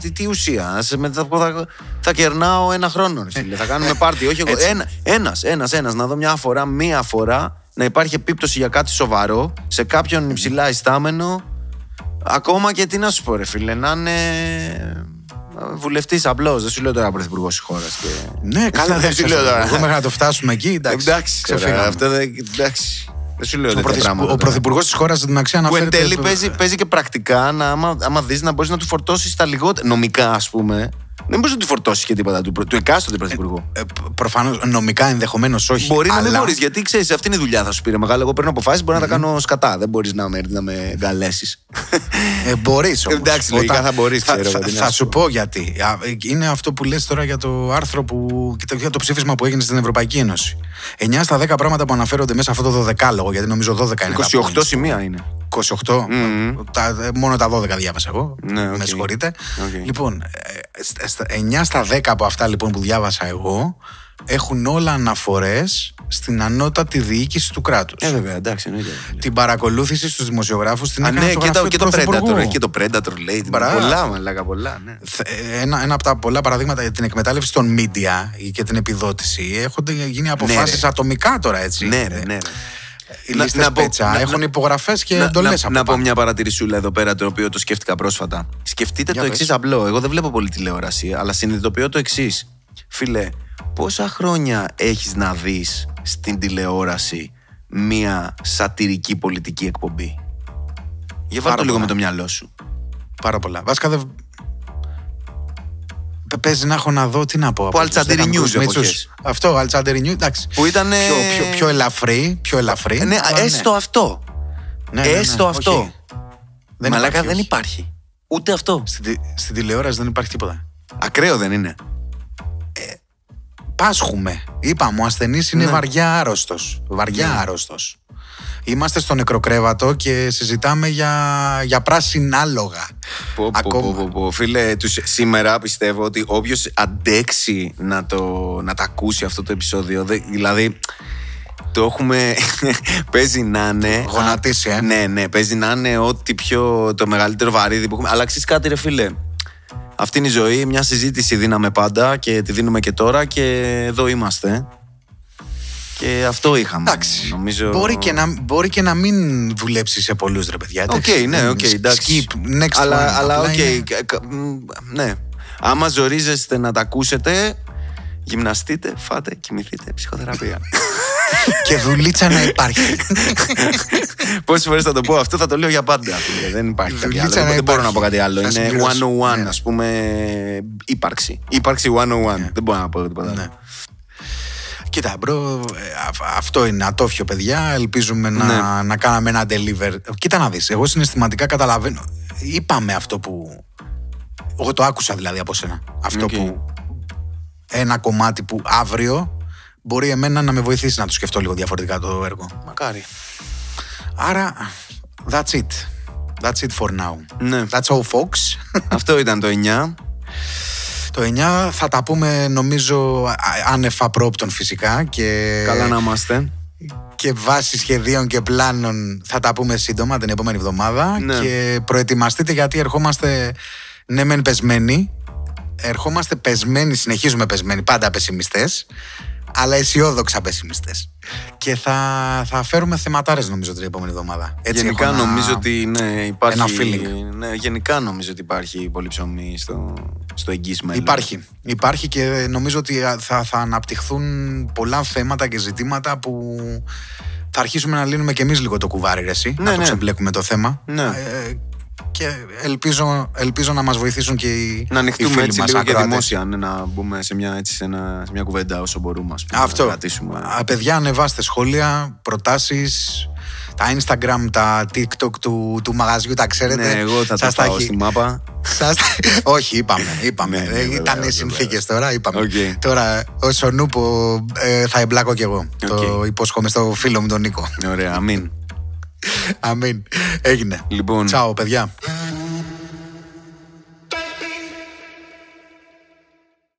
τι, τι ουσία. Ας, με, θα, θα, θα κερνάω ένα χρόνο, ρε φίλε. θα κάνουμε πάρτι. Όχι εγώ. Έτσι. Ένα, ένας, ένας, ένας. Να δω μια φορά, μία φορά να υπάρχει επίπτωση για κάτι σοβαρό σε κάποιον υψηλά ιστάμενο. Ακόμα και τι να σου πω, ρε φίλε, να είναι βουλευτής απλώς. Δεν σου λέω τώρα πρωθυπουργός της χώρας. Και... ναι, καλά, δεν Δεν σου σου λέω τώρα. Εγώ μέχρι να το φτάσουμε εκεί, εντάξει. Εντάξει, ξεφύγαμε. τώρα, αυτό δεν. Εντάξει. Δεν σου λέω Ο, τέτοια πρωθυπου- πράγματα. ο τώρα. πρωθυπουργός της χώρας στην αξία Που αναφέρεται. εν τέλει το- παίζει, παίζει και πρακτικά να, άμα, άμα δεις να μπορείς να του φορτώσεις τα λιγότερα. Νομικά, ας πούμε. Δεν μπορείς να του φορτώσεις και τίποτα του, του εκάστοτε πρωθυπουργού. Ε, Προφανώς νομικά ενδεχομένως όχι. Μπορεί να μην αλλά- μπορείς, γιατί ξέρεις, αυτή είναι η δουλειά θα σου πήρε μεγάλο. Εγώ παίρνω αποφάσεις, μπορεί να τα κάνω σκατά. Δεν μπορείς να με, να με εγκαλέσει. Ε, μπορείς όμως. Εντάξει, λογικά θα μπορείς, Θα, ξέρω, θα, τι να θα σου σου πω. πω γιατί. Α, ε, Είναι αυτό που λες τώρα για το άρθρο που. και το- για το ψήφισμα που έγινε στην Ευρωπαϊκή Ένωση. 9 στα 10 πράγματα που αναφέρονται μέσα σε αυτό το δεκάλογο, γιατί νομίζω 12 είναι. τα 28 points. σημεία είναι. 28. Μμμ. Τα, ε, μόνο τα 12 διάβασα εγώ. Ναι, οκ. Με συγχωρείτε. Οκ. Λοιπόν, ε, στα- στα 9 στα 10 από αυτά λοιπόν που διάβασα εγώ έχουν όλα αναφορές στην ανώτατη διοίκηση του κράτους. Ε, βέβαια, εντάξει, εννοείται. Την παρακολούθηση στους δημοσιογράφους την Α, έκανε ναι, στο και το, γραφείο και του το Πρωθυπουργού. Predator. Έχει και το Predator, λέει. Μπράβο. Πολλά, μαλάκα, πολλά, ναι. Θε- Ένα, ένα από τα πολλά παραδείγματα για την εκμετάλλευση των media και την επιδότηση έχουν γίνει αποφάσεις ρε. ατομικά τώρα έτσι. Ναι, ρε, ναι. ρε. Οι Να- λίστες να πω- πέτσα να- έχουν να- υπογραφές και να, εντολές να, από να πω πάνω. μια παρατηρησούλα εδώ πέρα, το οποίο το σκέφτηκα πρόσφατα. Σκεφτείτε Για το πες. εξής απλό. Εγώ δεν βλέπω πολύ τηλεόραση, αλλά συνειδητοποιώ το εξής. Φίλε, πόσα χρόνια έχεις να δεις στην τηλεόραση μια σατυρική πολιτική εκπομπή; Για βάλ Πάρα το λίγο πολλά. με το μυαλό σου. Πάρα πολλά. Βασικά δεν. Π- παίζει να έχω να δω τι να πω. από τους Αλτσαντήρι 10 News Μίτσους. εποχές. Αυτό, Αλτσαντήρι News, εντάξει. Που ήταν. Πιο, πιο, πιο ελαφρύ, πιο ελαφρύ. Ε, ναι, αλλά έστω αυτό. Ναι, ναι, ναι, έστω όχι. αυτό. Δεν Μαλάκα υπάρχει, δεν όχι. υπάρχει. Ούτε αυτό. Στην, τη- στην τηλεόραση δεν υπάρχει τίποτα. Ακραίο δεν είναι. Πάσχουμε. Είπαμε, ο ασθενής είναι Ναι. βαριά άρρωστος. Βαριά Ναι. άρρωστος. Είμαστε στο νεκροκρέβατο και συζητάμε για, για πράσινα άλογα. Πω, πω, Ακόμα. πω, πω, πω. Φίλε, τους, σήμερα πιστεύω ότι όποιος αντέξει να, το, να τα ακούσει αυτό το επεισόδιο, δε- δηλαδή το έχουμε. παίζει να είναι. Γονατίσει, ε. Ναι, ναι, παίζει να είναι ό,τι πιο. το μεγαλύτερο βαρύδι που έχουμε. Αλλά ξέρεις κάτι, ρε φίλε. Αυτή είναι η ζωή. Μια συζήτηση δίναμε πάντα και τη δίνουμε και τώρα και εδώ είμαστε. Και αυτό είχαμε. Εντάξει. Νομίζω... Μπορεί, και να, μπορεί και να μην δουλέψει σε πολλούς ρε παιδιά. Οκ, εντάξει. ναι, οκ, εντάξει. Skip, next αλλά, one. αλλά Απλά οκ, είναι- κα- κα- μ, ναι. Άμα ζορίζεστε να τα ακούσετε, γυμναστείτε, φάτε, κοιμηθείτε, ψυχοθεραπεία. Και δουλίτσα να υπάρχει. Πόσες φορές θα το πω αυτό, θα το λέω για πάντα. φίλε. Δεν υπάρχει κάτι Δουλίτσα άλλο. να Δεν, δεν μπορώ υπάρχει. να πω κάτι άλλο. Θα Είναι συμπληρώσω. 101, Ναι. ας πούμε, ύπαρξη. Ύπαρξη 101. Δεν μπορώ να πω τίποτα άλλο. Ναι. Κοίτα, bro, ε, α- αυτό είναι ατόφιο, παιδιά. Ελπίζουμε να, Ναι. να κάναμε ένα deliver. Κοίτα να δεις, εγώ συναισθηματικά καταλαβαίνω. Είπαμε αυτό που... Εγώ το άκουσα δηλαδή από σένα. Αυτό Οκ. που... Ένα κομμάτι που αύριο μπορεί εμένα να με βοηθήσει να το σκεφτώ λίγο διαφορετικά το έργο. Μακάρι. Άρα, that's it. That's it for now. Ναι. That's all, folks. Αυτό ήταν το 9. Το 9 θα τα πούμε νομίζω α- άνευ απροόπτων φυσικά και Καλά να είμαστε. και βάσει σχεδίων και πλάνων θα τα πούμε σύντομα την επόμενη εβδομάδα Ναι. και προετοιμαστείτε γιατί ερχόμαστε ναι μεν πεσμένοι ερχόμαστε πεσμένοι, συνεχίζουμε πεσμένοι πάντα πεσημιστές αλλά αισιόδοξα πεσημιστές και θα, θα φέρουμε θεματάρες νομίζω την επόμενη εβδομάδα Έτσι γενικά έχω ένα- νομίζω ότι ναι, υπάρχει. ένα feeling. Ναι, γενικά νομίζω ότι υπάρχει πολύ ψωμί στο, στο εγγύς μέλλον. Υπάρχει. Υπάρχει και νομίζω ότι θα, θα αναπτυχθούν πολλά θέματα και ζητήματα που θα αρχίσουμε να λύνουμε και εμείς λίγο το κουβάρι ρε, εσύ, Ναι, να το ναι. ξεμπλέκουμε το θέμα. Ναι. Ε, και ελπίζω, ελπίζω να μας βοηθήσουν και οι, Να οι ανοιχτούμε φίλοι έτσι μας λίγο και ακροατές. δημόσια, ναι, να μπούμε σε μια, έτσι, σε, ένα, σε μια κουβέντα όσο μπορούμε. Ας πούμε, Αυτό. Να κρατήσουμε. Α, παιδιά, ανεβάστε σχόλια, προτάσεις, τα Instagram, τα TikTok του, του μαγαζιού, τα ξέρετε. ναι, εγώ θα Σας το πάω έχει- στη μάπα. Σας... Όχι, είπαμε. είπαμε. Ναι, ναι, Ε, βέβαια, Ήταν οι βέβαια. συνθήκες τώρα. Είπαμε. Οκ. Τώρα, όσον ούπω ε, θα εμπλάκω κι εγώ. Το Οκ. υπόσχομαι στο φίλο μου τον Νίκο. Ωραία, αμήν. Αμήν. Έγινε. Λοιπόν, Τσάω, παιδιά.